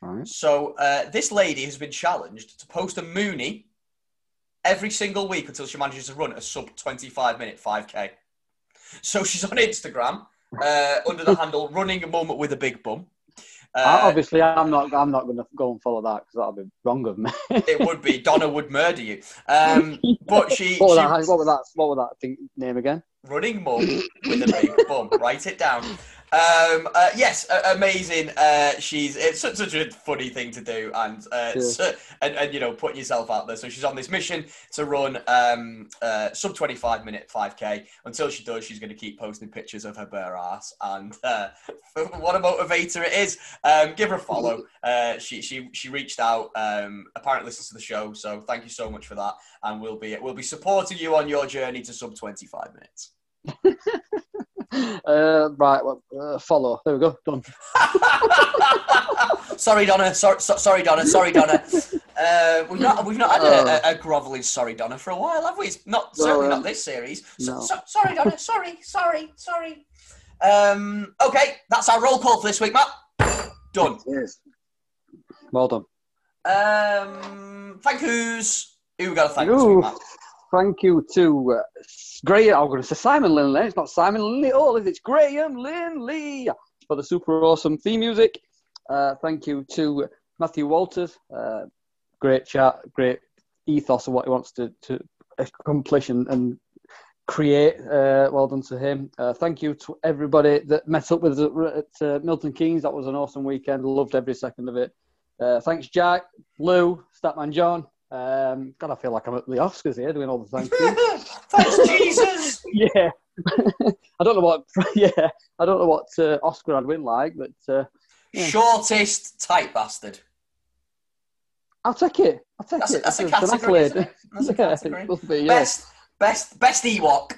Right. So uh, this lady has been challenged to post a Mooney every single week until she manages to run a sub 25 minute 5k. So she's on Instagram uh, under the handle running a moment with a big bum. Uh, Obviously, I'm not. I'm not going to go and follow that because that'll be wrong of me. it would be Donna would murder you. Um, but she, what, was that, what was that? What was that thing, name again? running mum with a big bum. Write it down. Um, uh, yes, uh, amazing. Uh, she's it's such, such a funny thing to do, and, uh, Sure. so- and and you know putting yourself out there. So she's on this mission to run um, uh, sub twenty five minute five k. Until she does, she's going to keep posting pictures of her bare ass, and uh, what a motivator it is. Um, give her a follow. Uh, she she she reached out. Um, apparently listens to the show, so thank you so much for that, and we'll be we'll be supporting you on your journey to sub twenty five minutes. Uh, right. Well, uh, follow. There we go. Done. sorry, Donna. Sorry, so, sorry, Donna. Sorry, Donna. Uh, we've not we've not had a, a, a groveling sorry, Donna, for a while, have we? It's not certainly um, not this series. So, no. so, sorry, Donna. Sorry, sorry, sorry. Um, okay, that's our roll call for this week, Matt. Done. Yes. Well done. Um, thank yous. Who we got to thank Thank you to uh, Graham. I'm going to say Simon Linley. It's not Simon Linley at all. is it? It's Graham Linley for the super awesome theme music. Uh, thank you to Matthew Walters. Uh, great chat, great ethos of what he wants to, to accomplish and, and create. Uh, well done to him. Uh, thank you to everybody that met up with us at uh, Milton Keynes. That was an awesome weekend. Loved every second of it. Thanks, Jack, Lou, Statman John. Um, God, I feel like I'm at the Oscars here doing all the thank yous. Thanks, Jesus. yeah. I don't know what. Yeah, I don't know what uh, Oscar I'd win like, but uh, Yeah. Shortest tight bastard. I'll take it. I'll take That's a, it. that's a category. it? That's a category. it will be, yeah. Best, best, best Ewok.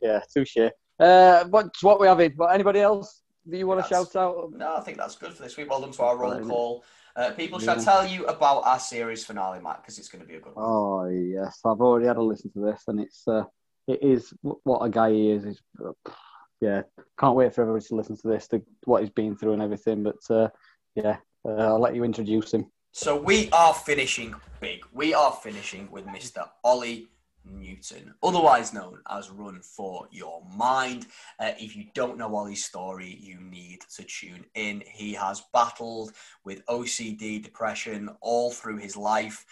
yeah, touche. Uh, what's what we having? What, anybody else that you want to shout out? No, I think that's good for this week. Well done to our roll Right. call. Uh, people shall Yeah. tell you about our series finale, Matt, because it's going to be a good one. Oh yes, I've already had a listen to this, and it's uh, it is what a guy he is. He's, yeah, can't wait for everybody to listen to this, to what he's been through and everything. But uh, yeah, uh, I'll let you introduce him. So we are finishing big. We are finishing with Mr. Ollie Newton, otherwise known as Run for Your Mind. Uh, if you don't know Ollie's story, you need to tune in. He has battled with OCD, depression all through his life.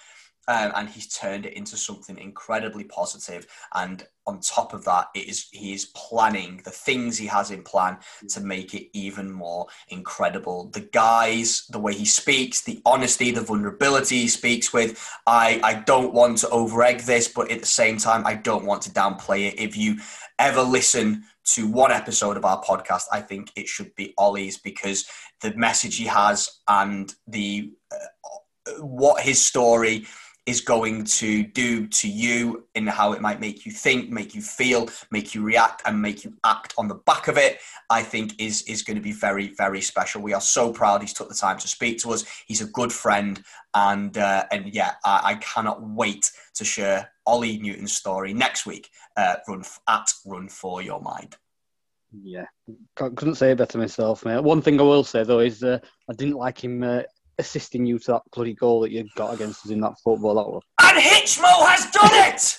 Um, and he's turned it into something incredibly positive. And on top of that, it is he is planning the things he has in plan to make it even more incredible. The guys, the way he speaks, the honesty, the vulnerability he speaks with. I, I don't want to overegg this, but at the same time, I don't want to downplay it. If you ever listen to one episode of our podcast, I think it should be Ollie's because the message he has and the uh, what his story is going to do to you in how it might make you think, make you feel, make you react, and make you act on the back of it, I think is is going to be very, very special. We are so proud he's took the time to speak to us. He's a good friend, and uh, and yeah, I, I cannot wait to share Ollie Newton's story next week. Uh, run at Run for Your Mind. Yeah, couldn't say it better myself, mate. One thing I will say though is uh, I didn't like him uh, assisting you to that bloody goal that you got against us in that football. That was. And Hitchmo has done it.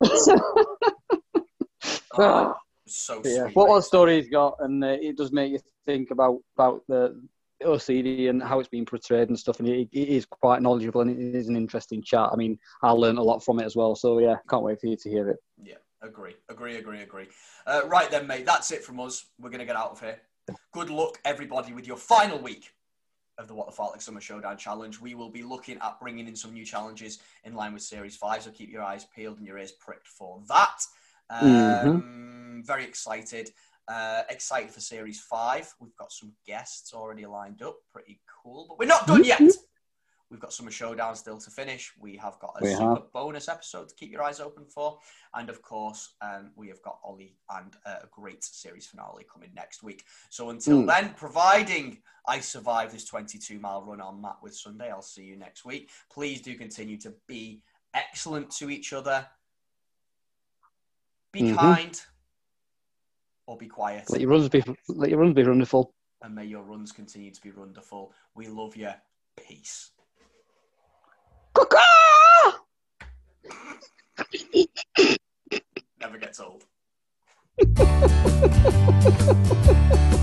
Oh, so But yeah, sweet, what mate. what story he's got, and uh, it does make you think about about the OCD and how it's been portrayed and stuff. And it, it is quite knowledgeable, and it is an interesting chat. I mean, I learned a lot from it as well. So yeah, can't wait for you to hear it. Yeah, agree, agree, agree, agree. Uh, right then, mate, that's it from us. We're going to get out of here. Good luck, everybody, with your final week of the What the Fartlek Summer Showdown Challenge. We will be looking at bringing in some new challenges in line with Series 5, so keep your eyes peeled and your ears pricked for that. Um, Very excited. Uh, excited for Series 5. We've got some guests already lined up. Pretty cool. But we're not done yet. We've got Summer Showdown still to finish. We have got a We super have. bonus episode to keep your eyes open for. And of course, um, we have got Ollie and uh, a great series finale coming next week. So until Mm. then, providing I survive this 22 mile run on Matt with Sunday, I'll see you next week. Please do continue to be excellent to each other. Be Mhm. kind or be quiet. Let your runs be let your runs be wonderful. And may your runs continue to be wonderful. We love you. Peace. Never gets old.